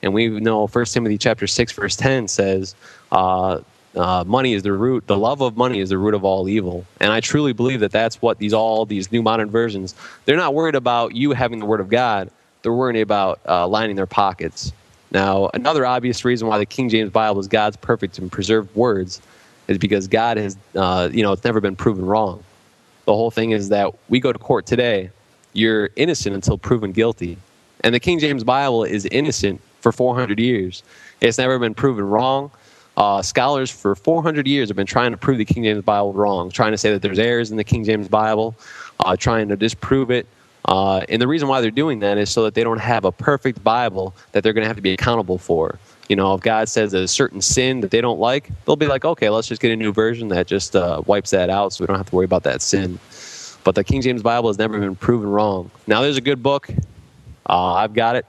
And we know First Timothy chapter six verse ten says, uh, uh, money is the root the love of money is the root of all evil. And i truly believe that that's what these all these new modern versions they're not worried about you having the word of god. They're worried about uh, lining their pockets. Now another obvious reason why the king james bible is god's perfect and preserved words is because god has uh, you know it's never been proven wrong the whole thing is that we go to court today you're innocent until proven guilty and the king james bible is innocent for 400 years it's never been proven wrong uh, scholars for 400 years have been trying to prove the King James Bible wrong, trying to say that there's errors in the King James Bible, uh, trying to disprove it. Uh, and the reason why they're doing that is so that they don't have a perfect Bible that they're going to have to be accountable for. You know, if God says a certain sin that they don't like, they'll be like, okay, let's just get a new version that just uh, wipes that out so we don't have to worry about that sin. But the King James Bible has never been proven wrong. Now, there's a good book. Uh, I've got it.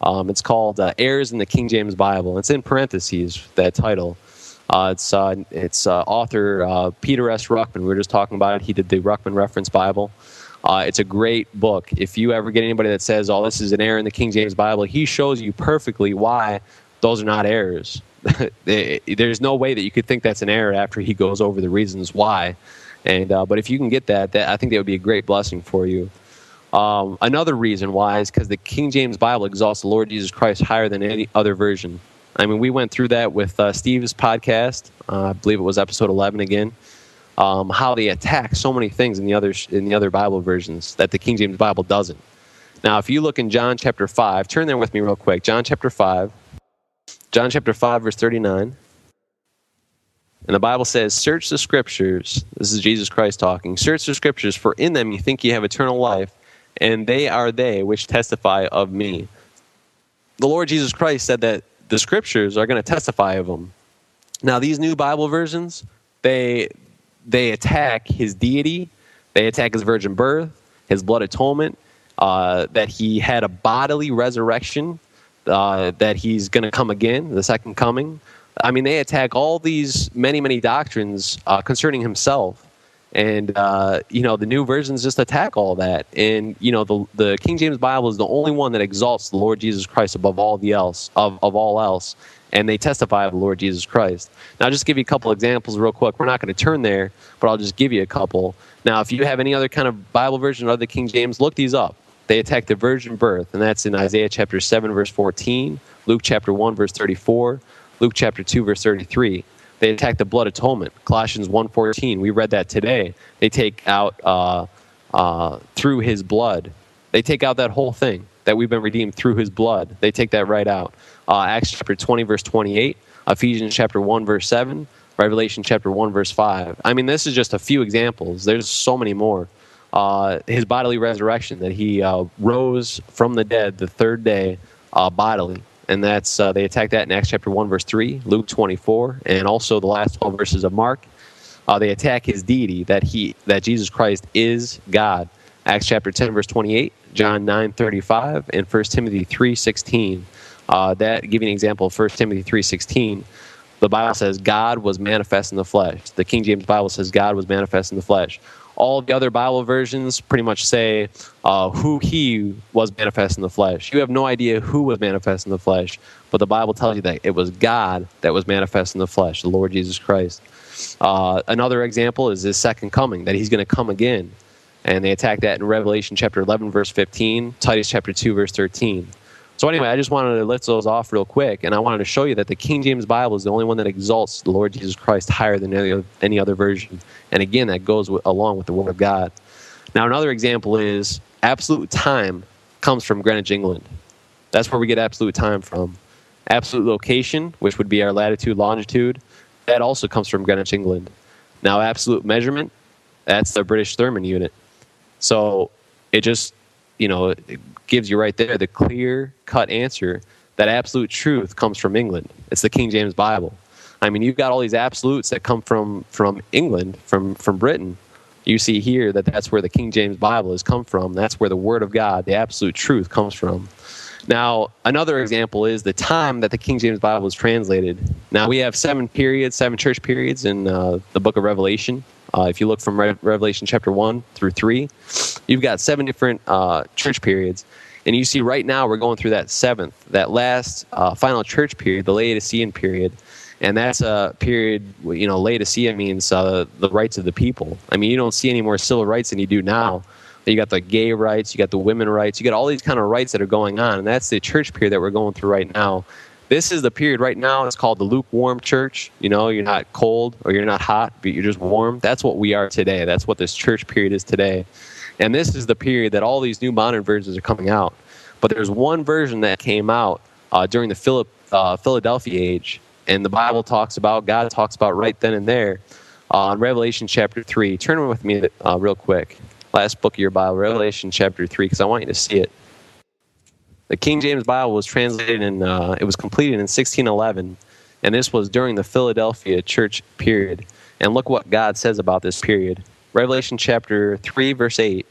Um, it's called uh, Errors in the King James Bible. It's in parentheses, that title. Uh, it's uh, it's uh, author uh, Peter S. Ruckman. We were just talking about it. He did the Ruckman Reference Bible. Uh, it's a great book. If you ever get anybody that says, "Oh, this is an error in the King James Bible," he shows you perfectly why those are not errors. There's no way that you could think that's an error after he goes over the reasons why. And but if you can get that, that I think that would be a great blessing for you. Um, another reason why is because the King James Bible exalts the Lord Jesus Christ higher than any other version. I mean, we went through that with uh, Steve's podcast. Uh, I believe it was episode 11 again. Um, how they attack so many things in the other in the other Bible versions that the King James Bible doesn't. Now, if you look in John chapter 5, turn there with me real quick. John chapter 5. John chapter 5, verse 39. And the Bible says, Search the scriptures. This is Jesus Christ talking. Search the scriptures, for in them you think you have eternal life, and they are they which testify of me. The Lord Jesus Christ said that the scriptures are going to testify of him. Now, these new Bible versions, they they attack his deity, they attack his virgin birth, his blood atonement, uh, that he had a bodily resurrection, uh, that he's going to come again, the second coming. I mean, they attack all these many, many doctrines uh, concerning himself. And uh, you know the new versions just attack all that. And you know the the king james bible is the only one that exalts the lord jesus christ above all the else of, of all else. And they testify of the lord jesus christ. Now i'll just give you a couple examples real quick. We're not going to turn there but i'll just give you a couple. Now if you have any other kind of bible version of the king james look these up they attack the virgin birth and that's in isaiah chapter 7 verse 14 luke chapter 1 verse 34 luke chapter 2 verse 33 they attack the blood atonement. Colossians 1.14, we read that today. They take out uh, uh, through his blood. They take out that whole thing that we've been redeemed through his blood. They take that right out. Uh, Acts chapter 20, verse 28, Ephesians chapter 1, verse 7, Revelation chapter 1, verse 5. I mean, this is just a few examples. There's so many more. Uh, his bodily resurrection, that he uh, rose from the dead the third day uh, bodily and that's uh, they attack that in Acts chapter one verse three, Luke twenty four, and also the last twelve verses of Mark. Uh, they attack his deity that he that Jesus Christ is God. Acts chapter ten verse twenty eight, John nine thirty five, and First Timothy three sixteen. Uh, that give you an example of First Timothy three sixteen. The Bible says God was manifest in the flesh. The King James Bible says God was manifest in the flesh all the other Bible versions pretty much say uh, who he was manifest in the flesh. You have no idea who was manifest in the flesh, but the Bible tells you that it was God that was manifest in the flesh, the Lord Jesus Christ. Uh, another example is his second coming, that he's going to come again. And they attack that in Revelation chapter 11, verse 15, Titus chapter 2, verse 13. So anyway, I just wanted to lift those off real quick, and I wanted to show you that the King James Bible is the only one that exalts the Lord Jesus Christ higher than any, any other version. And again, that goes along with the Word of God. Now, another example is absolute time comes from Greenwich, England. That's where we get absolute time from. Absolute location, which would be our latitude, longitude, that also comes from Greenwich, England. Now, absolute measurement, that's the British Thermal unit. So it just, you know, gives you right there the clear cut answer that absolute truth comes from England. It's the King James Bible. I mean, you've got all these absolutes that come from from England, from from Britain. You see here that that's where the King James Bible has come from. That's where the Word of God, the absolute truth, comes from. Now, another example is the time that the King James Bible was translated. Now, we have seven periods, seven church periods in uh, the book of Revelation. Uh, if you look from Re- Revelation chapter 1 through 3, you've got seven different uh, church periods. And you see right now we're going through that seventh, that last uh, final church period, the Laodicean period. And that's a period, you know, Laodicea means uh, the rights of the people. I mean, you don't see any more civil rights than you do now you got the gay rights, you got the women rights, you got all these kind of rights that are going on, and that's the church period that we're going through right now. This is the period right now. It's called the lukewarm church. You know, you're not cold or you're not hot, but you're just warm. That's what we are today. That's what this church period is today. And this is the period that all these new modern versions are coming out. But there's one version that came out uh, during the Philip, uh, Philadelphia age, and the Bible talks about, God talks about right then and there uh, Revelation chapter 3. Turn with me uh, real quick last book of your Bible, Revelation chapter 3, because I want you to see it. The King James Bible was translated in, uh, it was completed in 1611, and this was during the Philadelphia church period. And look what God says about this period. Revelation chapter 3, verse 8.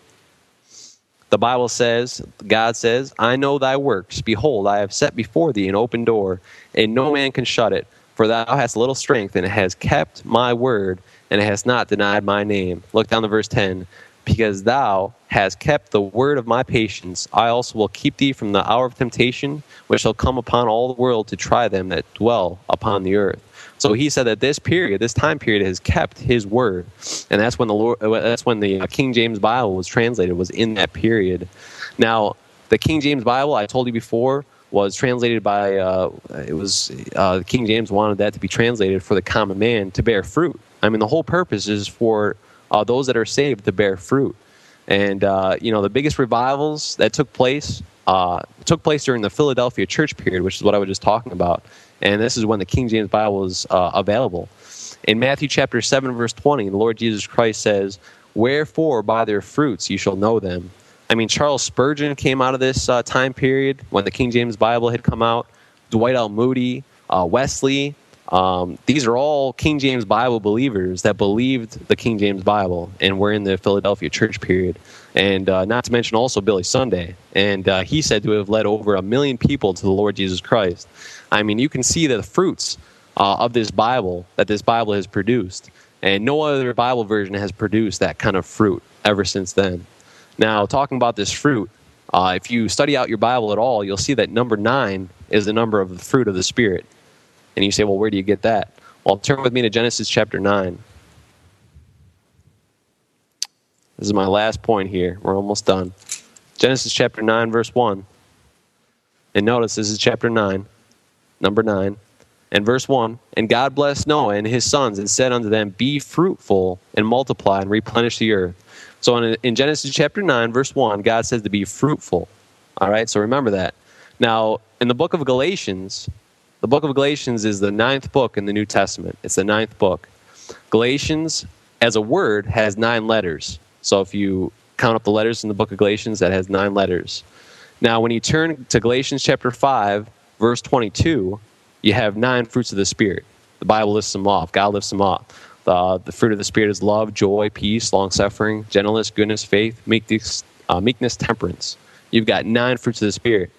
The Bible says, God says, I know thy works. Behold, I have set before thee an open door, and no man can shut it. For thou hast little strength, and it has kept my word, and it has not denied my name. Look down to verse 10 because thou hast kept the word of my patience, I also will keep thee from the hour of temptation, which shall come upon all the world to try them that dwell upon the earth. So he said that this period, this time period, has kept his word, and that's when the Lord, that's when the uh, King James Bible was translated. Was in that period. Now, the King James Bible, I told you before, was translated by uh, it was uh, King James wanted that to be translated for the common man to bear fruit. I mean, the whole purpose is for uh, those that are saved to bear fruit. And uh, you know, the biggest revivals that took place uh, took place during the Philadelphia church period, which is what I was just talking about. And this is when the King James Bible was uh, available. In Matthew chapter seven, verse twenty, the Lord Jesus Christ says, "Wherefore by their fruits you shall know them." I mean, Charles Spurgeon came out of this uh, time period when the King James Bible had come out. Dwight L. Moody, uh, Wesley, um, these are all King James Bible believers that believed the King James Bible and were in the Philadelphia church period. And uh, not to mention also Billy Sunday. And uh, he said to have led over a million people to the Lord Jesus Christ. I mean, you can see the fruits uh, of this Bible that this Bible has produced. And no other Bible version has produced that kind of fruit ever since then. Now, talking about this fruit, uh, if you study out your Bible at all, you'll see that number nine is the number of the fruit of the Spirit. And you say, well, where do you get that? Well, turn with me to Genesis chapter 9. This is my last point here. We're almost done. Genesis chapter 9, verse 1. And notice this is chapter 9, number 9. And verse 1 And God blessed Noah and his sons and said unto them, Be fruitful and multiply and replenish the earth. So in, Genesis chapter 9, verse 1, God says to be fruitful. All right, so remember that. Now, in the book of Galatians, the book of Galatians is the ninth book in the New Testament. It's the ninth book. Galatians, as a word, has nine letters. So if you count up the letters in the book of Galatians, that has nine letters. Now, when you turn to Galatians chapter 5, verse 22, you have nine fruits of the Spirit. The Bible lists them off. God lists them off. The, the fruit of the Spirit is love, joy, peace, long suffering, gentleness, goodness, faith, meekness, uh, meekness temperance. You've got nine fruits of the Spirit.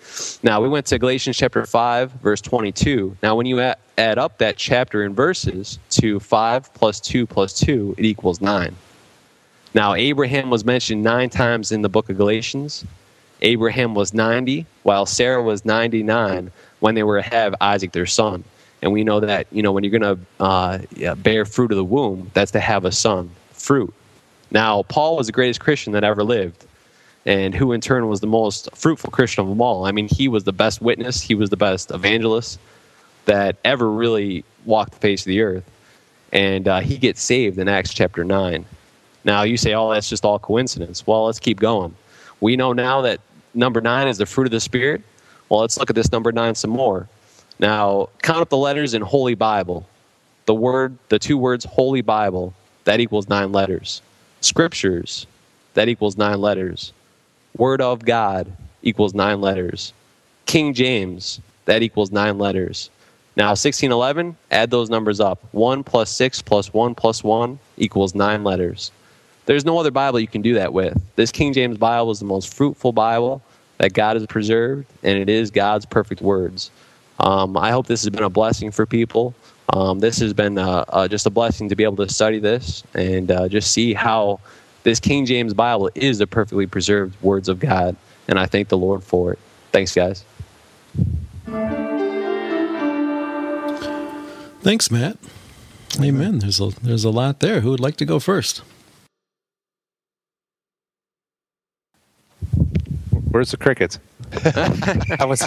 Now, we went to Galatians chapter 5, verse 22. Now, when you add up that chapter and verses to 5 plus 2 plus 2, it equals 9. Now, Abraham was mentioned nine times in the book of Galatians. Abraham was 90, while Sarah was 99 when they were to have Isaac, their son. And we know that, you know, when you're going to uh, yeah, bear fruit of the womb, that's to have a son, fruit. Now, Paul was the greatest Christian that ever lived and who in turn was the most fruitful Christian of them all. I mean, he was the best witness, he was the best evangelist that ever really walked the face of the earth. And uh, he gets saved in Acts chapter 9. Now you say, oh, that's just all coincidence. Well, let's keep going. We know now that number nine is the fruit of the Spirit. Well, let's look at this number nine some more. Now, count up the letters in Holy Bible. The word, the two words Holy Bible, that equals nine letters. Scriptures, that equals nine letters. Word of God equals nine letters. King James, that equals nine letters. Now, 1611, add those numbers up. 1 plus 6 plus 1 plus 1 equals 9 letters. There's no other Bible you can do that with. This King James Bible is the most fruitful Bible that God has preserved, and it is God's perfect words. Um, I hope this has been a blessing for people. Um, this has been uh, uh, just a blessing to be able to study this and uh, just see how this King James Bible is the perfectly preserved words of God. And I thank the Lord for it. Thanks, guys. Thanks, Matt. Amen. There's a there's a lot there. Who would like to go first? Where's the crickets? I was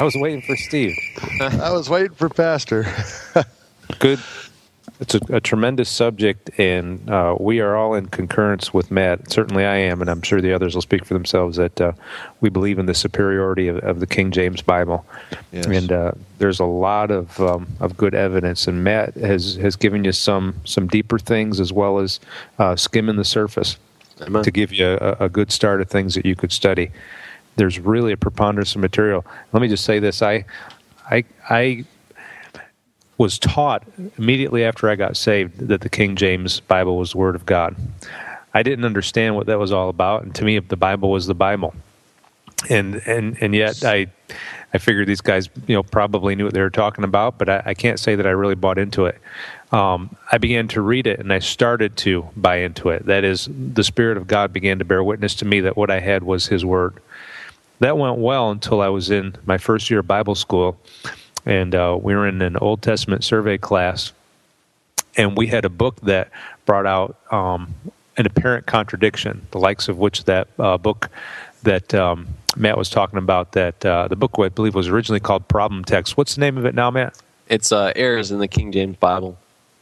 I was waiting for Steve. I was waiting for Pastor. Good it's a, a tremendous subject, and uh, we are all in concurrence with Matt. Certainly, I am, and I'm sure the others will speak for themselves that uh, we believe in the superiority of, of the King James Bible. Yes. And uh, there's a lot of um, of good evidence, and Matt has has given you some some deeper things as well as uh, skimming the surface Amen. to give you a, a good start of things that you could study. There's really a preponderance of material. Let me just say this: I I I was taught immediately after I got saved that the King James Bible was the Word of God. I didn't understand what that was all about, and to me, the Bible was the Bible. And and and yet, I I figured these guys, you know, probably knew what they were talking about, but I, I can't say that I really bought into it. Um, I began to read it, and I started to buy into it. That is, the Spirit of God began to bear witness to me that what I had was His Word. That went well until I was in my first year of Bible school and uh, we were in an Old Testament survey class, and we had a book that brought out um, an apparent contradiction, the likes of which that uh, book that um, Matt was talking about. That uh, the book I believe was originally called Problem Text. What's the name of it now, Matt? It's uh, errors in the King James Bible.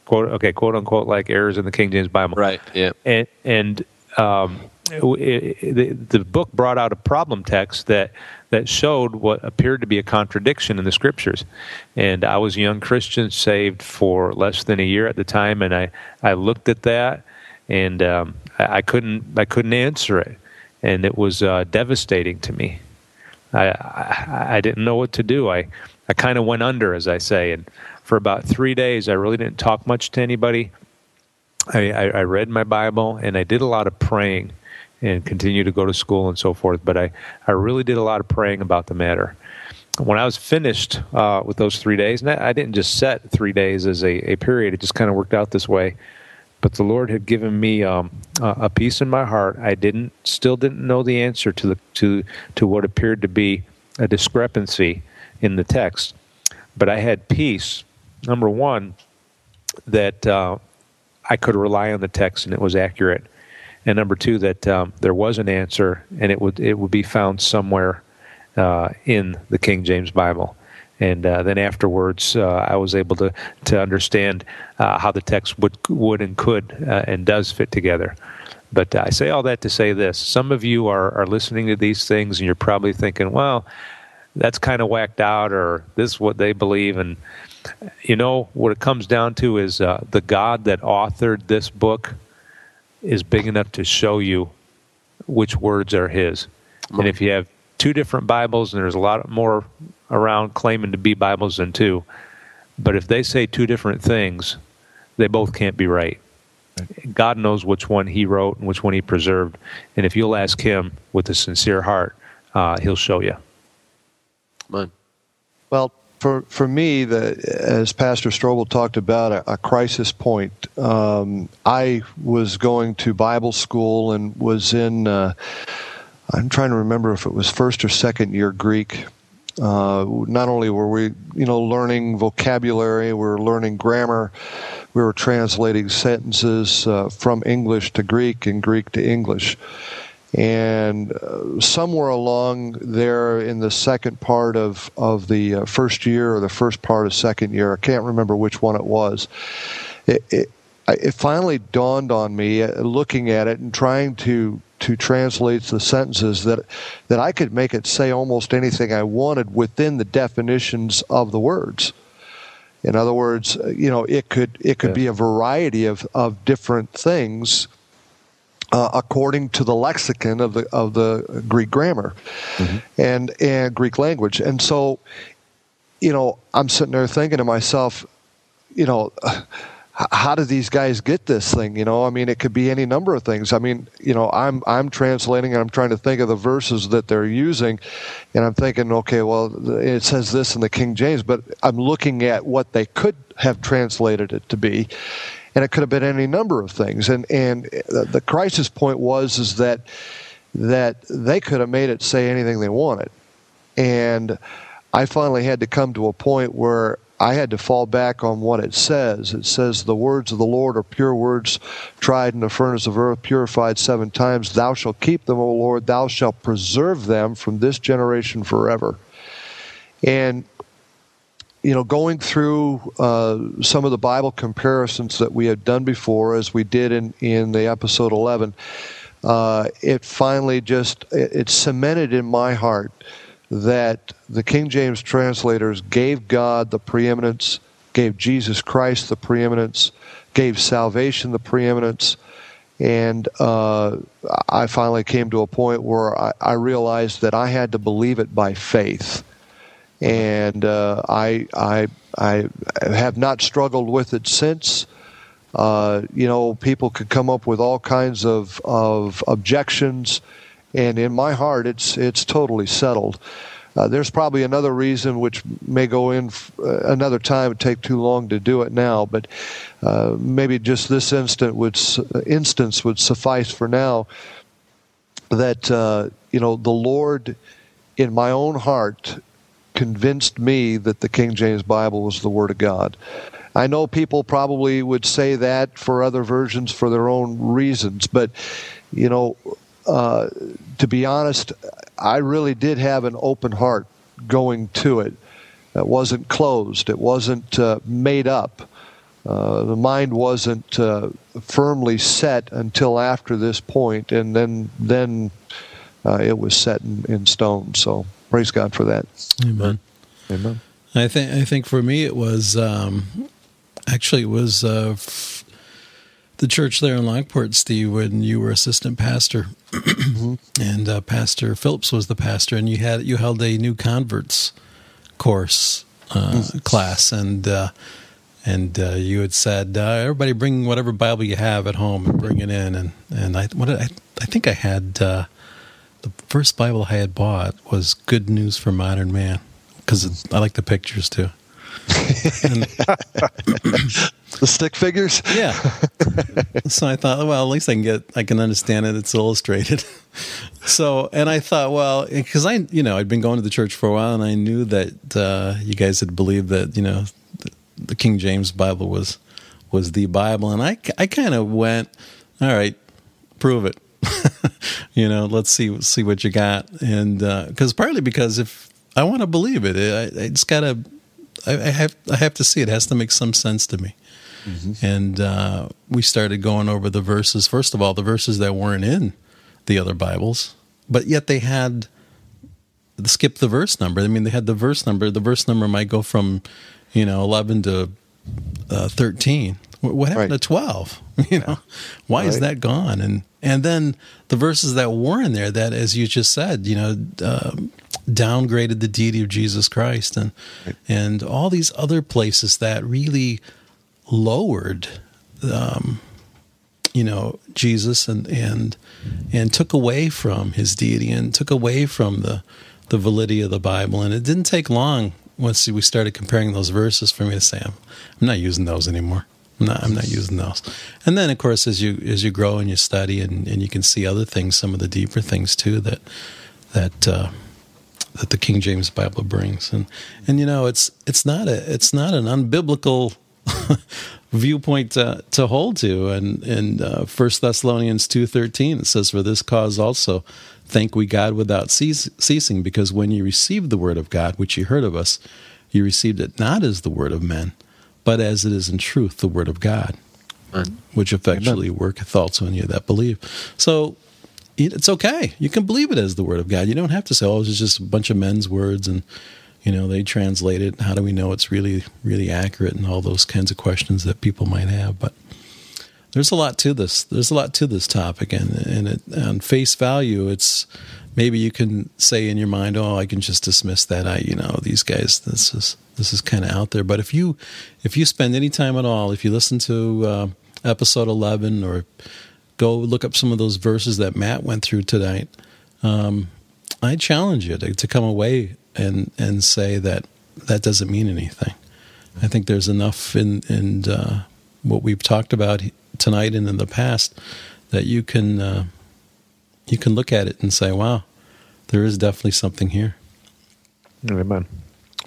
Quote okay, quote unquote, like errors in the King James Bible. Right. Yeah. And and um, it, it, the, the book brought out a problem text that that showed what appeared to be a contradiction in the scriptures. And I was a young Christian, saved for less than a year at the time, and I, I looked at that and um, I, I, couldn't I couldn't answer it, and it was uh, devastating to me. I, I, I didn't know what to do. I I kind of went under, as I say, and for about three days I really didn't talk much to anybody. I, I, I read my Bible and I did a lot of praying and continue to go to school and so forth. But I, I really did a lot of praying about the matter. When I was finished uh, with those three days, and I didn't just set three days as a, a period, it just kind of worked out this way. But the Lord had given me um, a peace in my heart. I didn't, still didn't know the answer to the to to what appeared to be a discrepancy in the text, but I had peace. Number one, that uh, I could rely on the text and it was accurate and number two that um, there was an answer and it would it would be found somewhere uh, in the King James Bible. And uh, then afterwards, uh, I was able to to understand uh, how the text would would and could uh, and does fit together. But I say all that to say this: some of you are are listening to these things, and you're probably thinking, "Well, that's kind of whacked out," or "This is what they believe." And you know what it comes down to is uh, the God that authored this book is big enough to show you which words are his. And if you have two different Bibles, and there's a lot more around claiming to be Bibles than two, but if they say two different things, they both can't be right. God knows which one He wrote and which one He preserved, and if you'll ask Him with a sincere heart, uh, He'll show you. Man. Well, for for me, the, as Pastor Strobel talked about, a, a crisis point. Um, I was going to Bible school and was in. Uh, I'm trying to remember if it was first or second year Greek. Uh, not only were we, you know, learning vocabulary, we were learning grammar, we were translating sentences uh, from English to Greek and Greek to English. And uh, somewhere along there in the second part of, of the uh, first year or the first part of second year, I can't remember which one it was, it, it, it finally dawned on me, uh, looking at it and trying to to translate the sentences, that that I could make it say almost anything I wanted within the definitions of the words. In other words, uh, you know, it could it could yeah. be a variety of, of different things uh, according to the lexicon of the of the Greek grammar mm-hmm. and and Greek language. And so, you know, I'm sitting there thinking to myself, you know. how do these guys get this thing? You know, I mean, it could be any number of things. I mean, you know, I'm I'm translating and I'm trying to think of the verses that they're using, and I'm thinking, okay, well, it says this in the King James, but I'm looking at what they could have translated it to be, and it could have been any number of things. And and the crisis point was is that that they could have made it say anything they wanted, and I finally had to come to a point where I had to fall back on what it says. It says, The words of the Lord are pure words, tried in the furnace of earth, purified seven times. Thou shalt keep them, O Lord. Thou shalt preserve them from this generation forever. And you know, going through uh, some of the Bible comparisons that we had done before, as we did in in the episode eleven, uh, it finally just it, it, cemented in my heart that the King James translators gave God the preeminence, gave Jesus Christ the preeminence, gave salvation the preeminence. And uh, I finally came to a point where I, I realized that I had to believe it by faith and uh, I, I, I have not struggled with it since. Uh, you know, people could come up with all kinds of, of objections, and in my heart, it's it's totally settled. Uh, there's probably another reason which may go in f- uh, another time. It take too long to do it now, but uh, maybe just this instant would instance would suffice for now. That uh, you know, the Lord, in my own heart, convinced me that the King James Bible was the Word of God. I know people probably would say that for other versions for their own reasons, but you know, uh, to be honest, I really did have an open heart going to it. It wasn't closed. It wasn't uh, made up. Uh, the mind wasn't uh, firmly set until after this point, and then then uh, it was set in, in stone. So praise God for that. Amen. Amen. I think I think for me it was um, actually it was uh, f- the church there in Lockport, Steve, when you were assistant pastor, mm-hmm. and uh, Pastor Phillips was the pastor, and you had you held a new converts course uh, mm-hmm. class, and uh, and uh, you had said uh, everybody bring whatever Bible you have at home and bring it in, and and I what I I think I had the first Bible I had bought was Good News for Modern Man because I like the pictures too. the stick figures. Yeah. so I thought, well, at least I can get, I can understand it. It's illustrated. so, and I thought, well, because I, you know, I'd been going to the church for a while, and I knew that uh, you guys had believed that, you know, the, the King James Bible was was the Bible, and I, I kind of went, all right, prove it. you know, let's see see what you got, and because uh, partly because if I want to believe it, I, I just gotta, I, I, have I have to see it. it. Has to make some sense to me. Mm-hmm. And uh, we started going over the verses. First of all, the verses that weren't in the other Bibles, but yet they had skip the verse number. I mean, they had the verse number. The verse number might go from, you know, eleven to uh, thirteen. What happened right. to twelve? You know, why right. is that gone? And and then the verses that were in there that, as you just said, you know, uh, downgraded the deity of Jesus Christ, and right. and all these other places that really lowered, um, you know, Jesus and and and took away from his deity and took away from the the validity of the Bible. And it didn't take long once we started comparing those verses for me to say, I'm, I'm not using those anymore. I'm not, I'm not using those. And then, of course, as you as you grow and you study and, and you can see other things, some of the deeper things too that that uh, that the King James Bible brings. And and you know, it's it's not a it's not an unbiblical viewpoint to, to hold to. And in uh, Thessalonians two thirteen, it says, "For this cause also." Thank we God without ceasing, because when you received the word of God, which you heard of us, you received it not as the word of men, but as it is in truth the Word of God, which effectually Amen. worketh also in you that believe. So it's okay. You can believe it as the word of God. You don't have to say, "Oh, it's just a bunch of men's words," and you know they translate it. How do we know it's really, really accurate? And all those kinds of questions that people might have. But there's a lot to this. There's a lot to this topic, and and it, on face value, it's maybe you can say in your mind, "Oh, I can just dismiss that." I, you know, these guys, this is this is kind of out there. But if you if you spend any time at all, if you listen to uh, episode eleven or go look up some of those verses that Matt went through tonight, um, I challenge you to, to come away and and say that that doesn't mean anything. I think there's enough in in uh, what we've talked about tonight and in the past that you can uh, you can look at it and say, "Wow, there is definitely something here." Amen.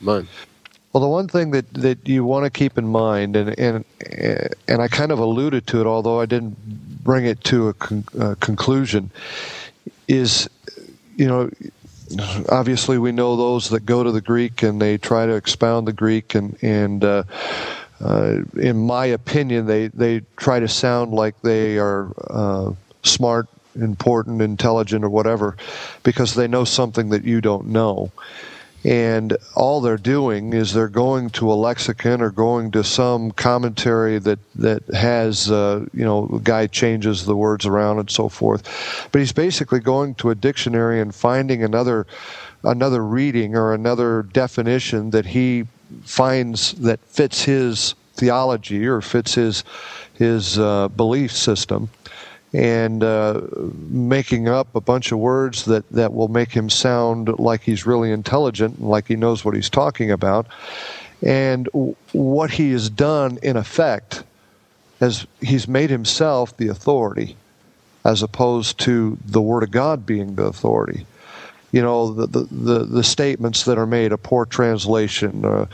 Amen. Well, the one thing that, that you want to keep in mind, and and and I kind of alluded to it, although I didn't bring it to a, con- a conclusion, is you know obviously we know those that go to the Greek and they try to expound the Greek and and uh, uh, in my opinion they they try to sound like they are uh, smart, important, intelligent, or whatever because they know something that you don't know. And all they're doing is they're going to a lexicon or going to some commentary that that has uh, you know the guy changes the words around and so forth. But he's basically going to a dictionary and finding another another reading or another definition that he finds that fits his theology or fits his his uh, belief system and uh, making up a bunch of words that, that will make him sound like he's really intelligent and like he knows what he's talking about. And what he has done, in effect, is he's made himself the authority as opposed to the Word of God being the authority you know the, the, the, the statements that are made, a poor translation. Uh,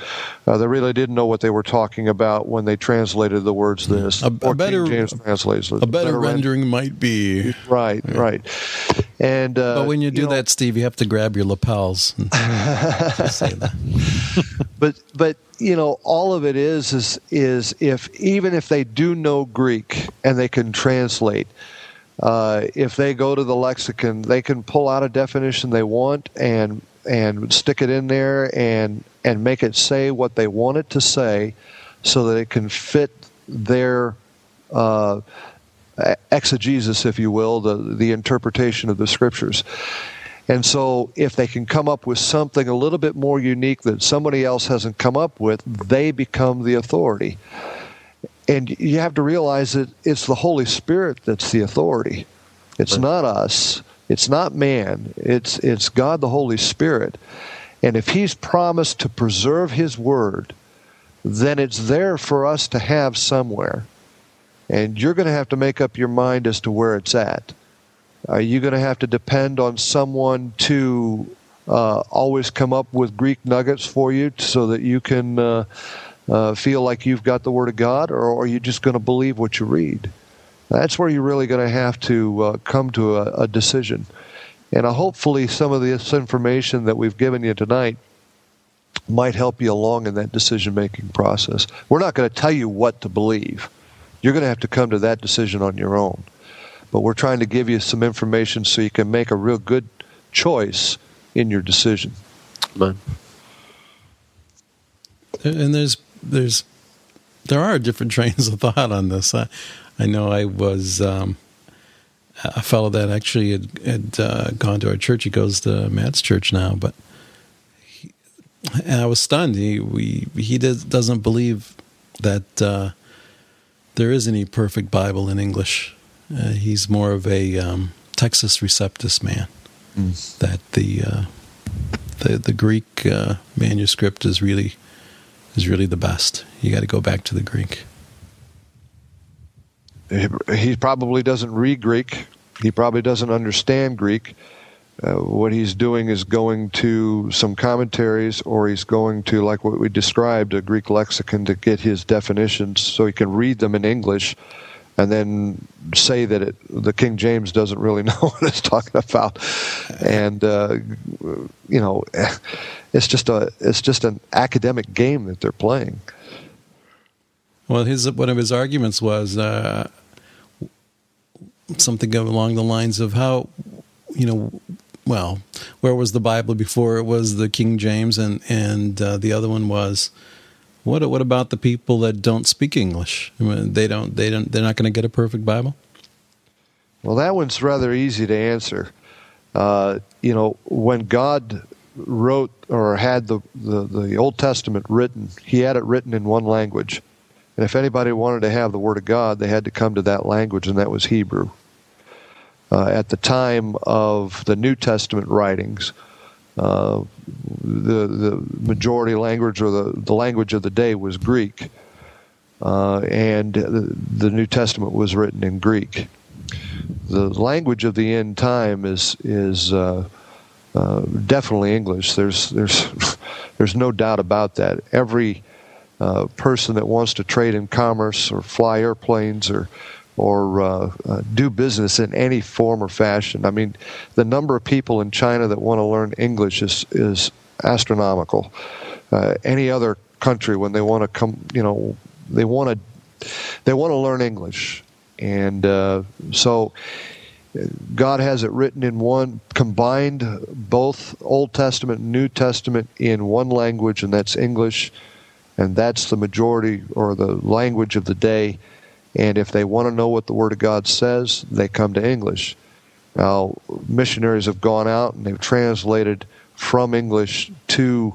uh, they really didn't know what they were talking about when they translated the words this. A, a better James translates it. A better, better rendering rend- might be right, yeah. right. And uh, but when you do you know, that, Steve, you have to grab your lapels. And say that. but but you know all of it is is is if even if they do know Greek and they can translate uh, if they go to the lexicon, they can pull out a definition they want and and stick it in there and and make it say what they want it to say, so that it can fit their uh, exegesis, if you will, the the interpretation of the scriptures. And so, if they can come up with something a little bit more unique that somebody else hasn't come up with, they become the authority. And you have to realize that it's the Holy Spirit that's the authority. It's not us. It's not man. It's it's God the Holy Spirit. And if he's promised to preserve his word, then it's there for us to have somewhere. And you're going to have to make up your mind as to where it's at. Are you going to have to depend on someone to uh, always come up with Greek nuggets for you so that you can uh, uh, feel like you've got the Word of God, or are you just going to believe what you read? That's where you're really going to have to uh, come to a, a decision. And uh, hopefully, some of this information that we've given you tonight might help you along in that decision making process. We're not going to tell you what to believe. You're going to have to come to that decision on your own. But we're trying to give you some information so you can make a real good choice in your decision. Man. And there's there's there are different trains of thought on this. I, I know I was um, a fellow that actually had, had uh, gone to our church. He goes to Matt's church now, but he, and I was stunned. He we he does, doesn't believe that uh, there is any perfect Bible in English. Uh, he's more of a um, Textus Receptus man. Mm. That the uh, the the Greek uh, manuscript is really is really the best. You got to go back to the Greek. He probably doesn't read Greek. He probably doesn't understand Greek. Uh, what he's doing is going to some commentaries, or he's going to, like what we described, a Greek lexicon to get his definitions so he can read them in English and then say that it, the King James doesn't really know what it's talking about. And, uh, you know, it's just a it's just an academic game that they're playing. Well, his one of his arguments was uh, something along the lines of how, you know, well, where was the Bible before it was the King James, and and uh, the other one was, what what about the people that don't speak English? I mean, they don't they don't they're not going to get a perfect Bible. Well, that one's rather easy to answer. Uh, you know, when God wrote or had the, the, the Old Testament written, He had it written in one language. And if anybody wanted to have the Word of God, they had to come to that language, and that was Hebrew. Uh, at the time of the New Testament writings, the the majority language or the, the language of the day was Greek, uh, and the, the New Testament was written in Greek. The language of the end time is is uh, uh, definitely English. There's there's there's no doubt about that. Every uh, person that wants to trade in commerce or fly airplanes or or uh, uh, do business in any form or fashion. I mean, the number of people in China that want to learn English is is astronomical. Uh, any other country, when they want to come, you know, they want to they want to learn English, and uh, so. God has it written in one, combined both Old Testament and New Testament in one language, and that's English, and that's the majority or the language of the day and if they want to know what the Word of God says, they come to English. Now, missionaries have gone out and they've translated from English to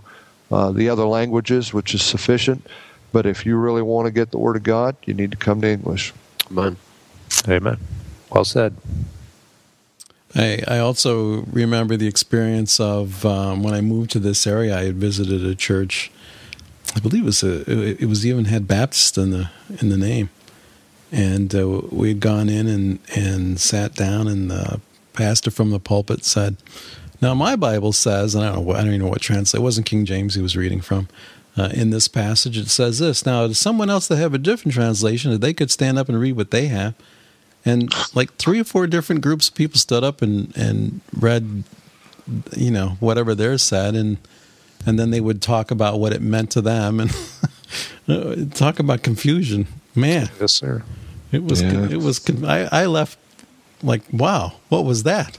uh, the other languages, which is sufficient. But if you really want to get the Word of God, you need to come to English. Amen. Amen. Well said. I, I also remember the experience of um, when I moved to this area. I had visited a church. I believe it was a, it was even had Baptist in the in the name, and uh, we'd gone in and, and sat down, and the pastor from the pulpit said, "Now my Bible says, and I don't know, I don't even know what translation, It wasn't King James he was reading from. Uh, in this passage, it says this. Now, someone else that have a different translation, they could stand up and read what they have, and like three or four different groups of people stood up and and read, you know, whatever theirs said, and and then they would talk about what it meant to them, and talk about confusion. Man, yes, sir. It was. Yeah. It was. I, I left like, wow, what was that?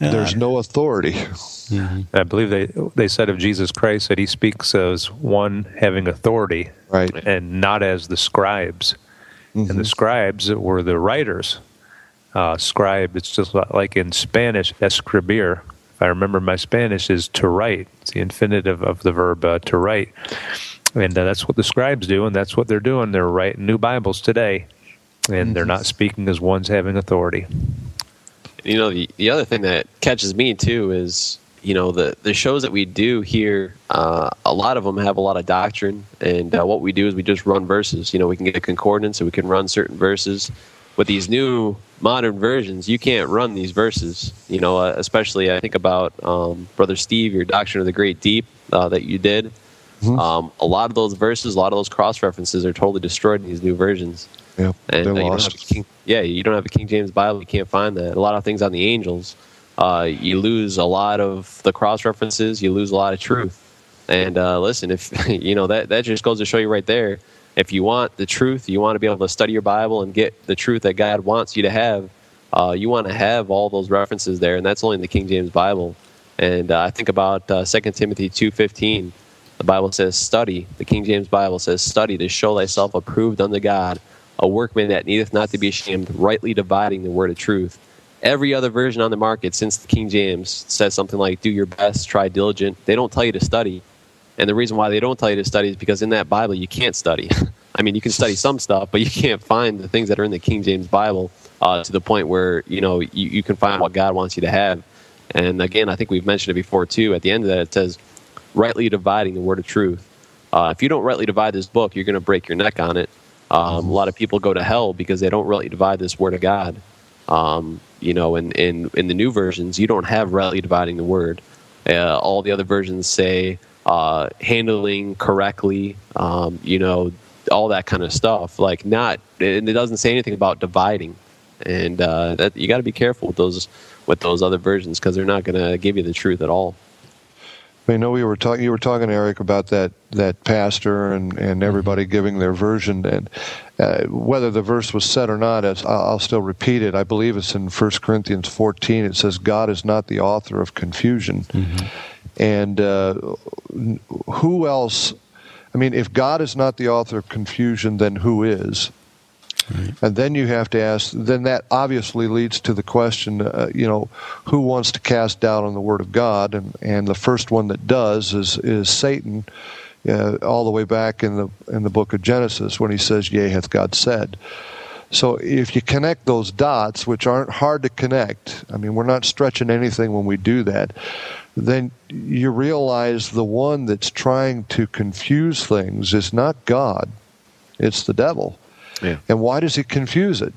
Yeah. There's no authority. Mm-hmm. I believe they they said of Jesus Christ that he speaks as one having authority, right, and not as the scribes. Mm-hmm. And the mm-hmm. scribes were the writers. Uh, scribe, it's just like in Spanish, escribir. If I remember my Spanish, is to write. It's the infinitive of the verb uh, to write. And uh, that's what the scribes do, and that's what they're doing. They're writing new Bibles today, and they're not speaking as ones having authority. You know, the, the other thing that catches me too is, you know, the, the shows that we do here, uh, a lot of them have a lot of doctrine, and uh, what we do is we just run verses. You know, we can get a concordance and we can run certain verses. With these new modern versions, you can't run these verses. You know, uh, especially I think about um, Brother Steve, your Doctrine of the Great Deep uh, that you did Mm-hmm. Um, a lot of those verses, a lot of those cross references are totally destroyed in these new versions. Yeah, and they're uh, lost. King, yeah, you don't have a King James Bible, you can't find that. A lot of things on the angels, uh, you lose a lot of the cross references, you lose a lot of truth. And uh, listen, if you know that that just goes to show you right there. If you want the truth, you want to be able to study your Bible and get the truth that God wants you to have. Uh, you want to have all those references there, and that's only in the King James Bible. And uh, I think about uh, 2 Timothy two fifteen the Bible says, study. The King James Bible says, study to show thyself approved unto God, a workman that needeth not to be ashamed, rightly dividing the word of truth. Every other version on the market since the King James says something like, do your best, try diligent. They don't tell you to study. And the reason why they don't tell you to study is because in that Bible you can't study. I mean, you can study some stuff, but you can't find the things that are in the King James Bible uh, to the point where you know you, you can find what God wants you to have. And again, I think we've mentioned it before too. At the end of that, it says, rightly dividing the word of truth. Uh, if you don't rightly divide this book, you're going to break your neck on it. Um, a lot of people go to hell because they don't really divide this word of God. Um, you know, in, in, in the new versions, you don't have rightly dividing the word. Uh, all the other versions say uh, handling correctly, um, you know, all that kind of stuff. Like, not, and it doesn't say anything about dividing. And uh, that, you got to be careful with those with those other versions because they're not going to give you the truth at all. I know we were talking. You were talking, Eric, about that that pastor and and everybody giving their version, and uh, whether the verse was said or not, as I'll, I'll still repeat it. I believe it's in 1 Corinthians 14. It says, "God is not the author of confusion," and uh, who else? I mean, if God is not the author of confusion, then who is? And then you have to ask, then that obviously leads to the question, uh, you know, who wants to cast doubt on the Word of God? And, and the first one that does is, is Satan, uh, all the way back in the, in the book of Genesis when he says, Yea, hath God said. So if you connect those dots, which aren't hard to connect, I mean, we're not stretching anything when we do that, then you realize the one that's trying to confuse things is not God, it's the devil. Yeah. And why does he confuse it?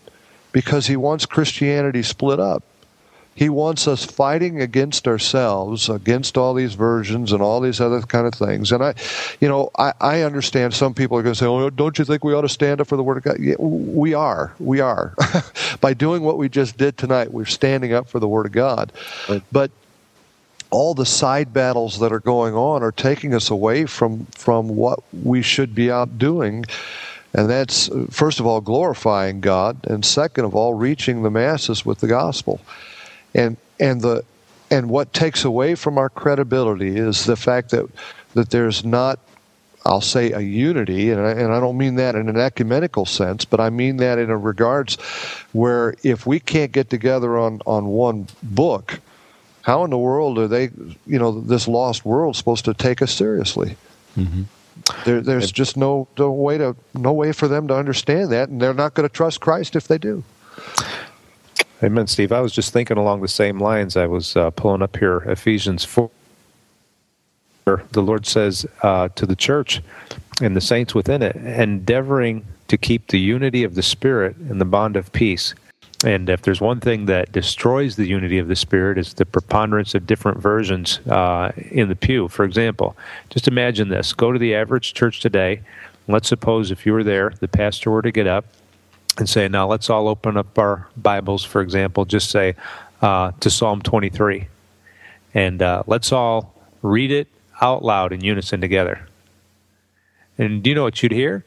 Because he wants Christianity split up. He wants us fighting against ourselves, against all these versions and all these other kind of things. And I, you know, I, I understand some people are going to say, "Oh, don't you think we ought to stand up for the Word of God?" Yeah, we are. We are. By doing what we just did tonight, we're standing up for the Word of God. Right. But all the side battles that are going on are taking us away from from what we should be out doing and that's first of all glorifying God, and second of all reaching the masses with the gospel. And and the and what takes away from our credibility is the fact that that there's not I'll say a unity, and I, and I don't mean that in an ecumenical sense, but I mean that in a regards where if we can't get together on, on one book, how in the world are they, you know, this lost world supposed to take us seriously? Mm-hmm. There, there's just no, no way to no way for them to understand that, and they're not going to trust Christ if they do. Amen, Steve. I was just thinking along the same lines. I was uh, pulling up here Ephesians 4. The Lord says uh, to the church and the saints within it, endeavoring to keep the unity of the Spirit in the bond of peace. And if there's one thing that destroys the unity of the Spirit, it's the preponderance of different versions uh, in the pew. For example, just imagine this go to the average church today. Let's suppose if you were there, the pastor were to get up and say, Now let's all open up our Bibles, for example, just say uh, to Psalm 23. And uh, let's all read it out loud in unison together. And do you know what you'd hear?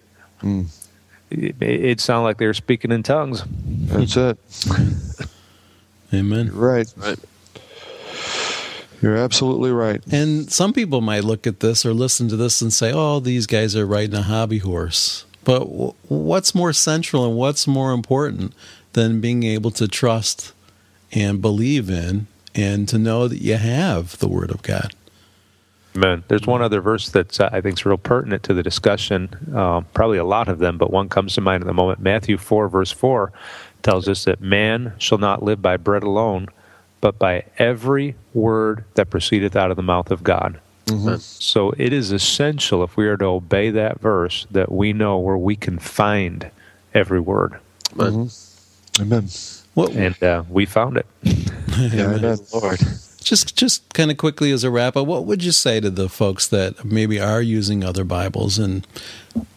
It, it'd like they were speaking in tongues. That's it. Amen. Right. Right. You're absolutely right. And some people might look at this or listen to this and say, "Oh, these guys are riding a hobby horse." But w- what's more central and what's more important than being able to trust and believe in and to know that you have the Word of God? Amen. There's one other verse that uh, I think is real pertinent to the discussion. Um, probably a lot of them, but one comes to mind at the moment. Matthew 4, verse 4 tells us that man shall not live by bread alone, but by every word that proceedeth out of the mouth of God. So it is essential if we are to obey that verse that we know where we can find every word. Amen. What, And uh, we found it. Yeah, amen. Lord. Just just kind of quickly as a wrap up, what would you say to the folks that maybe are using other Bibles and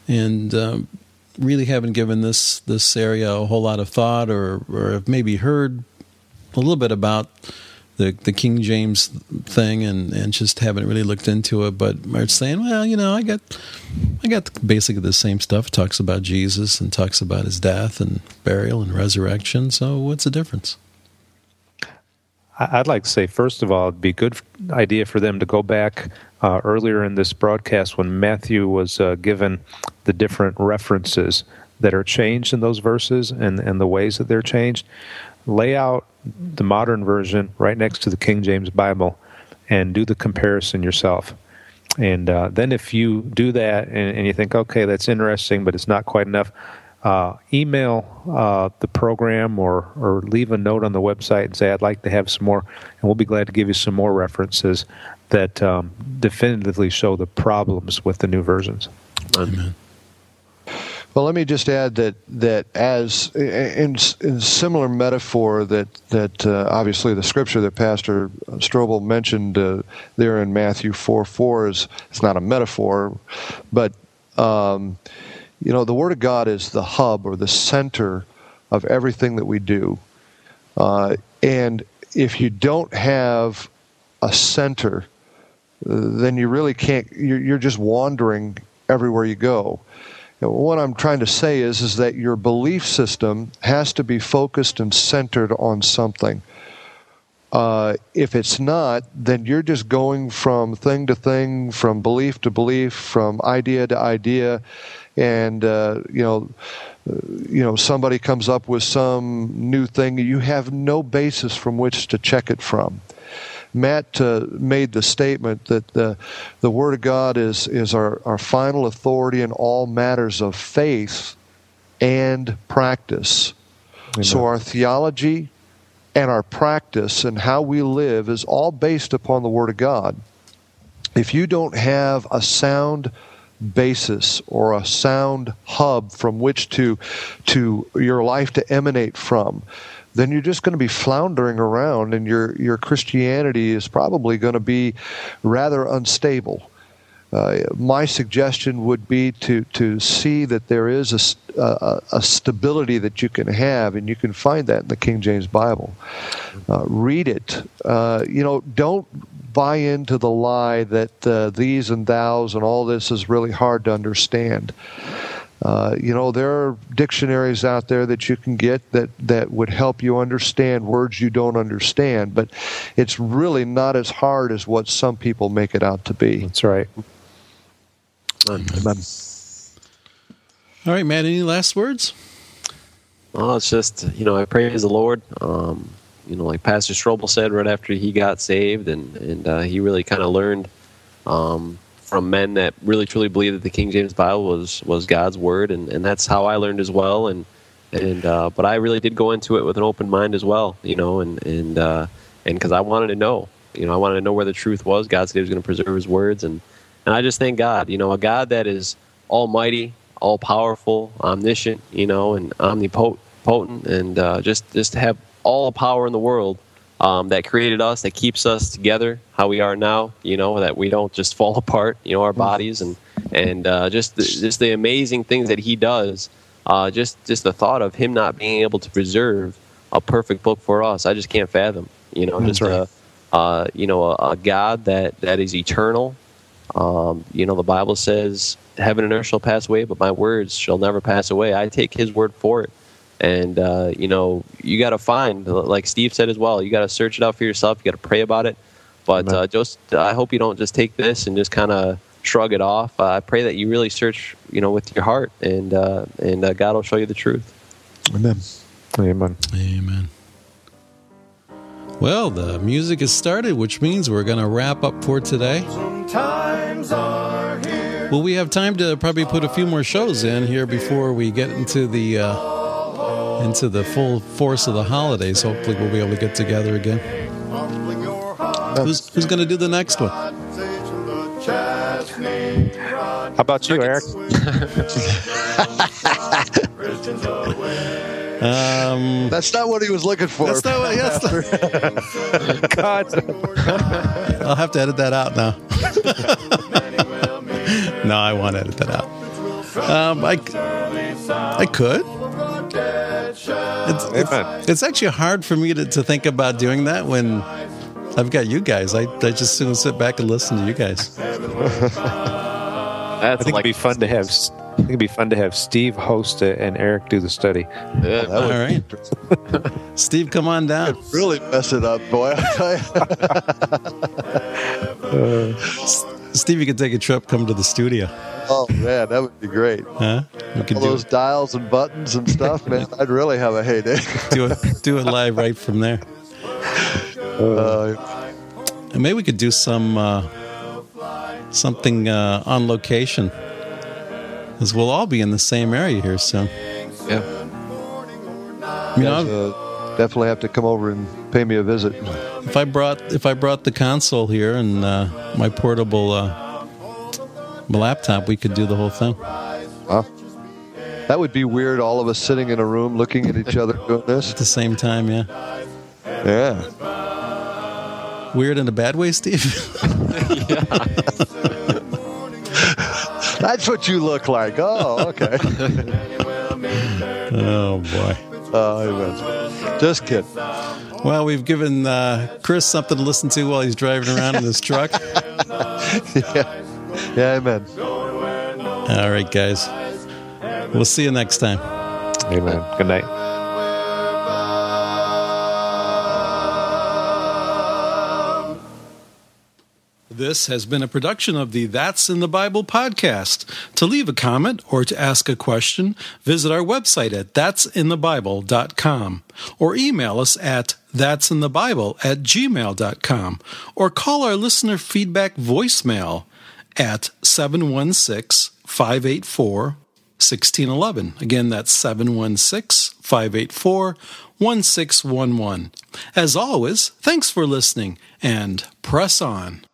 and um, really haven't given this this area a whole lot of thought, or or have maybe heard a little bit about the the King James thing and and just haven't really looked into it, but are saying, well, you know, I got I got basically the same stuff. It talks about Jesus and talks about his death and burial and resurrection. So what's the difference? I'd like to say, first of all, it'd be a good idea for them to go back uh, earlier in this broadcast when Matthew was uh, given the different references that are changed in those verses and, and the ways that they're changed. Lay out the modern version right next to the King James Bible and do the comparison yourself. And uh, then, if you do that and, and you think, okay, that's interesting, but it's not quite enough, uh, email uh, the program or, or leave a note on the website and say, I'd like to have some more, and we'll be glad to give you some more references that um, definitively show the problems with the new versions. Amen. Well, let me just add that that as in, in similar metaphor that that uh, obviously the scripture that Pastor Strobel mentioned uh, there in Matthew four four is it's not a metaphor, but um, you know the Word of God is the hub or the center of everything that we do, uh, and if you don't have a center then you really can't. You're, just wandering everywhere you go. What I'm trying to say is, is that your belief system has to be focused and centered on something. Uh, if it's not, then you're just going from thing to thing, from belief to belief, from idea to idea, and uh, you know, uh, you know, somebody comes up with some new thing, you have no basis from which to check it from. Matt uh, made the statement that the, the Word of God is, is our, our final authority in all matters of faith and practice. Amen. So our theology and our practice and how we live is all based upon the Word of God. If you don't have a sound basis or a sound hub from which to to your life to emanate from, then you're just going to be floundering around, and your your Christianity is probably going to be rather unstable. Uh, my suggestion would be to to see that there is a, a, a, stability that you can have, and you can find that in the King James Bible. Uh, read it. Uh, you know, don't buy into the lie that uh, these and thous and all this is really hard to understand. Uh, you know, there are dictionaries out there that you can get that, that would help you understand words you don't understand, but it's really not as hard as what some people make it out to be. That's right. Amen. All right, Matt, any last words? Well, it's just, you know, I praise the Lord. Um, you know, like Pastor Strobel said right after he got saved, and, and uh, he really kind of learned um, from men that really truly believed that the King James Bible was was God's word, and, and that's how I learned as well. And and uh, but I really did go into it with an open mind as well, you know, and and uh, and because I wanted to know, you know, I wanted to know where the truth was. God said He was going to preserve His words, and and I just thank God, you know, a God that is Almighty, all powerful, omniscient, you know, and omnipotent, and uh, just just have all the power in the world um, that created us, that keeps us together, how we are now. You know that we don't just fall apart. You know our bodies and and uh, just the, just the amazing things that He does. Uh, just just the thought of Him not being able to preserve a perfect book for us, I just can't fathom. You know, That's just right. a, uh, you know a, a, God that that is eternal. Um, you know, the Bible says, "Heaven and earth shall pass away, but my words shall never pass away." I take His word for it. And uh, you know, you got to find, like Steve said as well, you got to search it out for yourself. You got to pray about it. But uh, just, I hope you don't just take this and just kind of shrug it off. Uh, I pray that you really search, you know, with your heart, and uh, and uh, God will show you the truth. Amen. Amen. Amen. Well, the music has started, which means we're going to wrap up for today. Times. Well, we have time to probably put a few more shows in here before we get into the uh, into the full force of the holidays. Hopefully, we'll be able to get together again. Who's, who's going to do the next one? How about you, Eric? Um, That's not what he was looking for. that's not what. Yes, God. I'll have to edit that out now. no, I won't edit that out. Um, I, I could. It's, it's, it's actually hard for me to, to think about doing that when I've got you guys. I, I just soon sit back and listen to you guys. That's I think like it'd be fun to have. I think it'd be fun to have Steve host it and Eric do the study. Yeah. All right. Steve, come on down. really mess it up, boy. Uh, Steve, you can take a trip, come to the studio. oh man, that would be great. Huh? We could All do those it, dials and buttons and stuff, man. I'd really have a heyday. do it, do it live right from there. Uh, And maybe we could do some uh, something uh, on location, because we'll all be in the same area here soon. yeah. You know, definitely have to come over and pay me a visit. if I brought if I brought the console here and uh, my portable uh, laptop, we could do the whole thing. Huh? That would be weird. All of us sitting in a room looking at each other doing this. At the same time, yeah. Yeah. Weird in a bad way, Steve. That's what you look like. Oh, okay. oh boy. Oh, amen. Just kidding. Well, we've given uh, Chris something to listen to while he's driving around in his truck. yeah. yeah, amen. All right, guys. We'll see you next time. Amen. Good night. This has been a production of the That's in the Bible podcast. To leave a comment or to ask a question, visit our website at that'sinthebible.com or email us at that'sinthebible at gmail.com or call our listener feedback voicemail at 716 584 1611. Again, that's 716 584 1611. As always, thanks for listening and press on.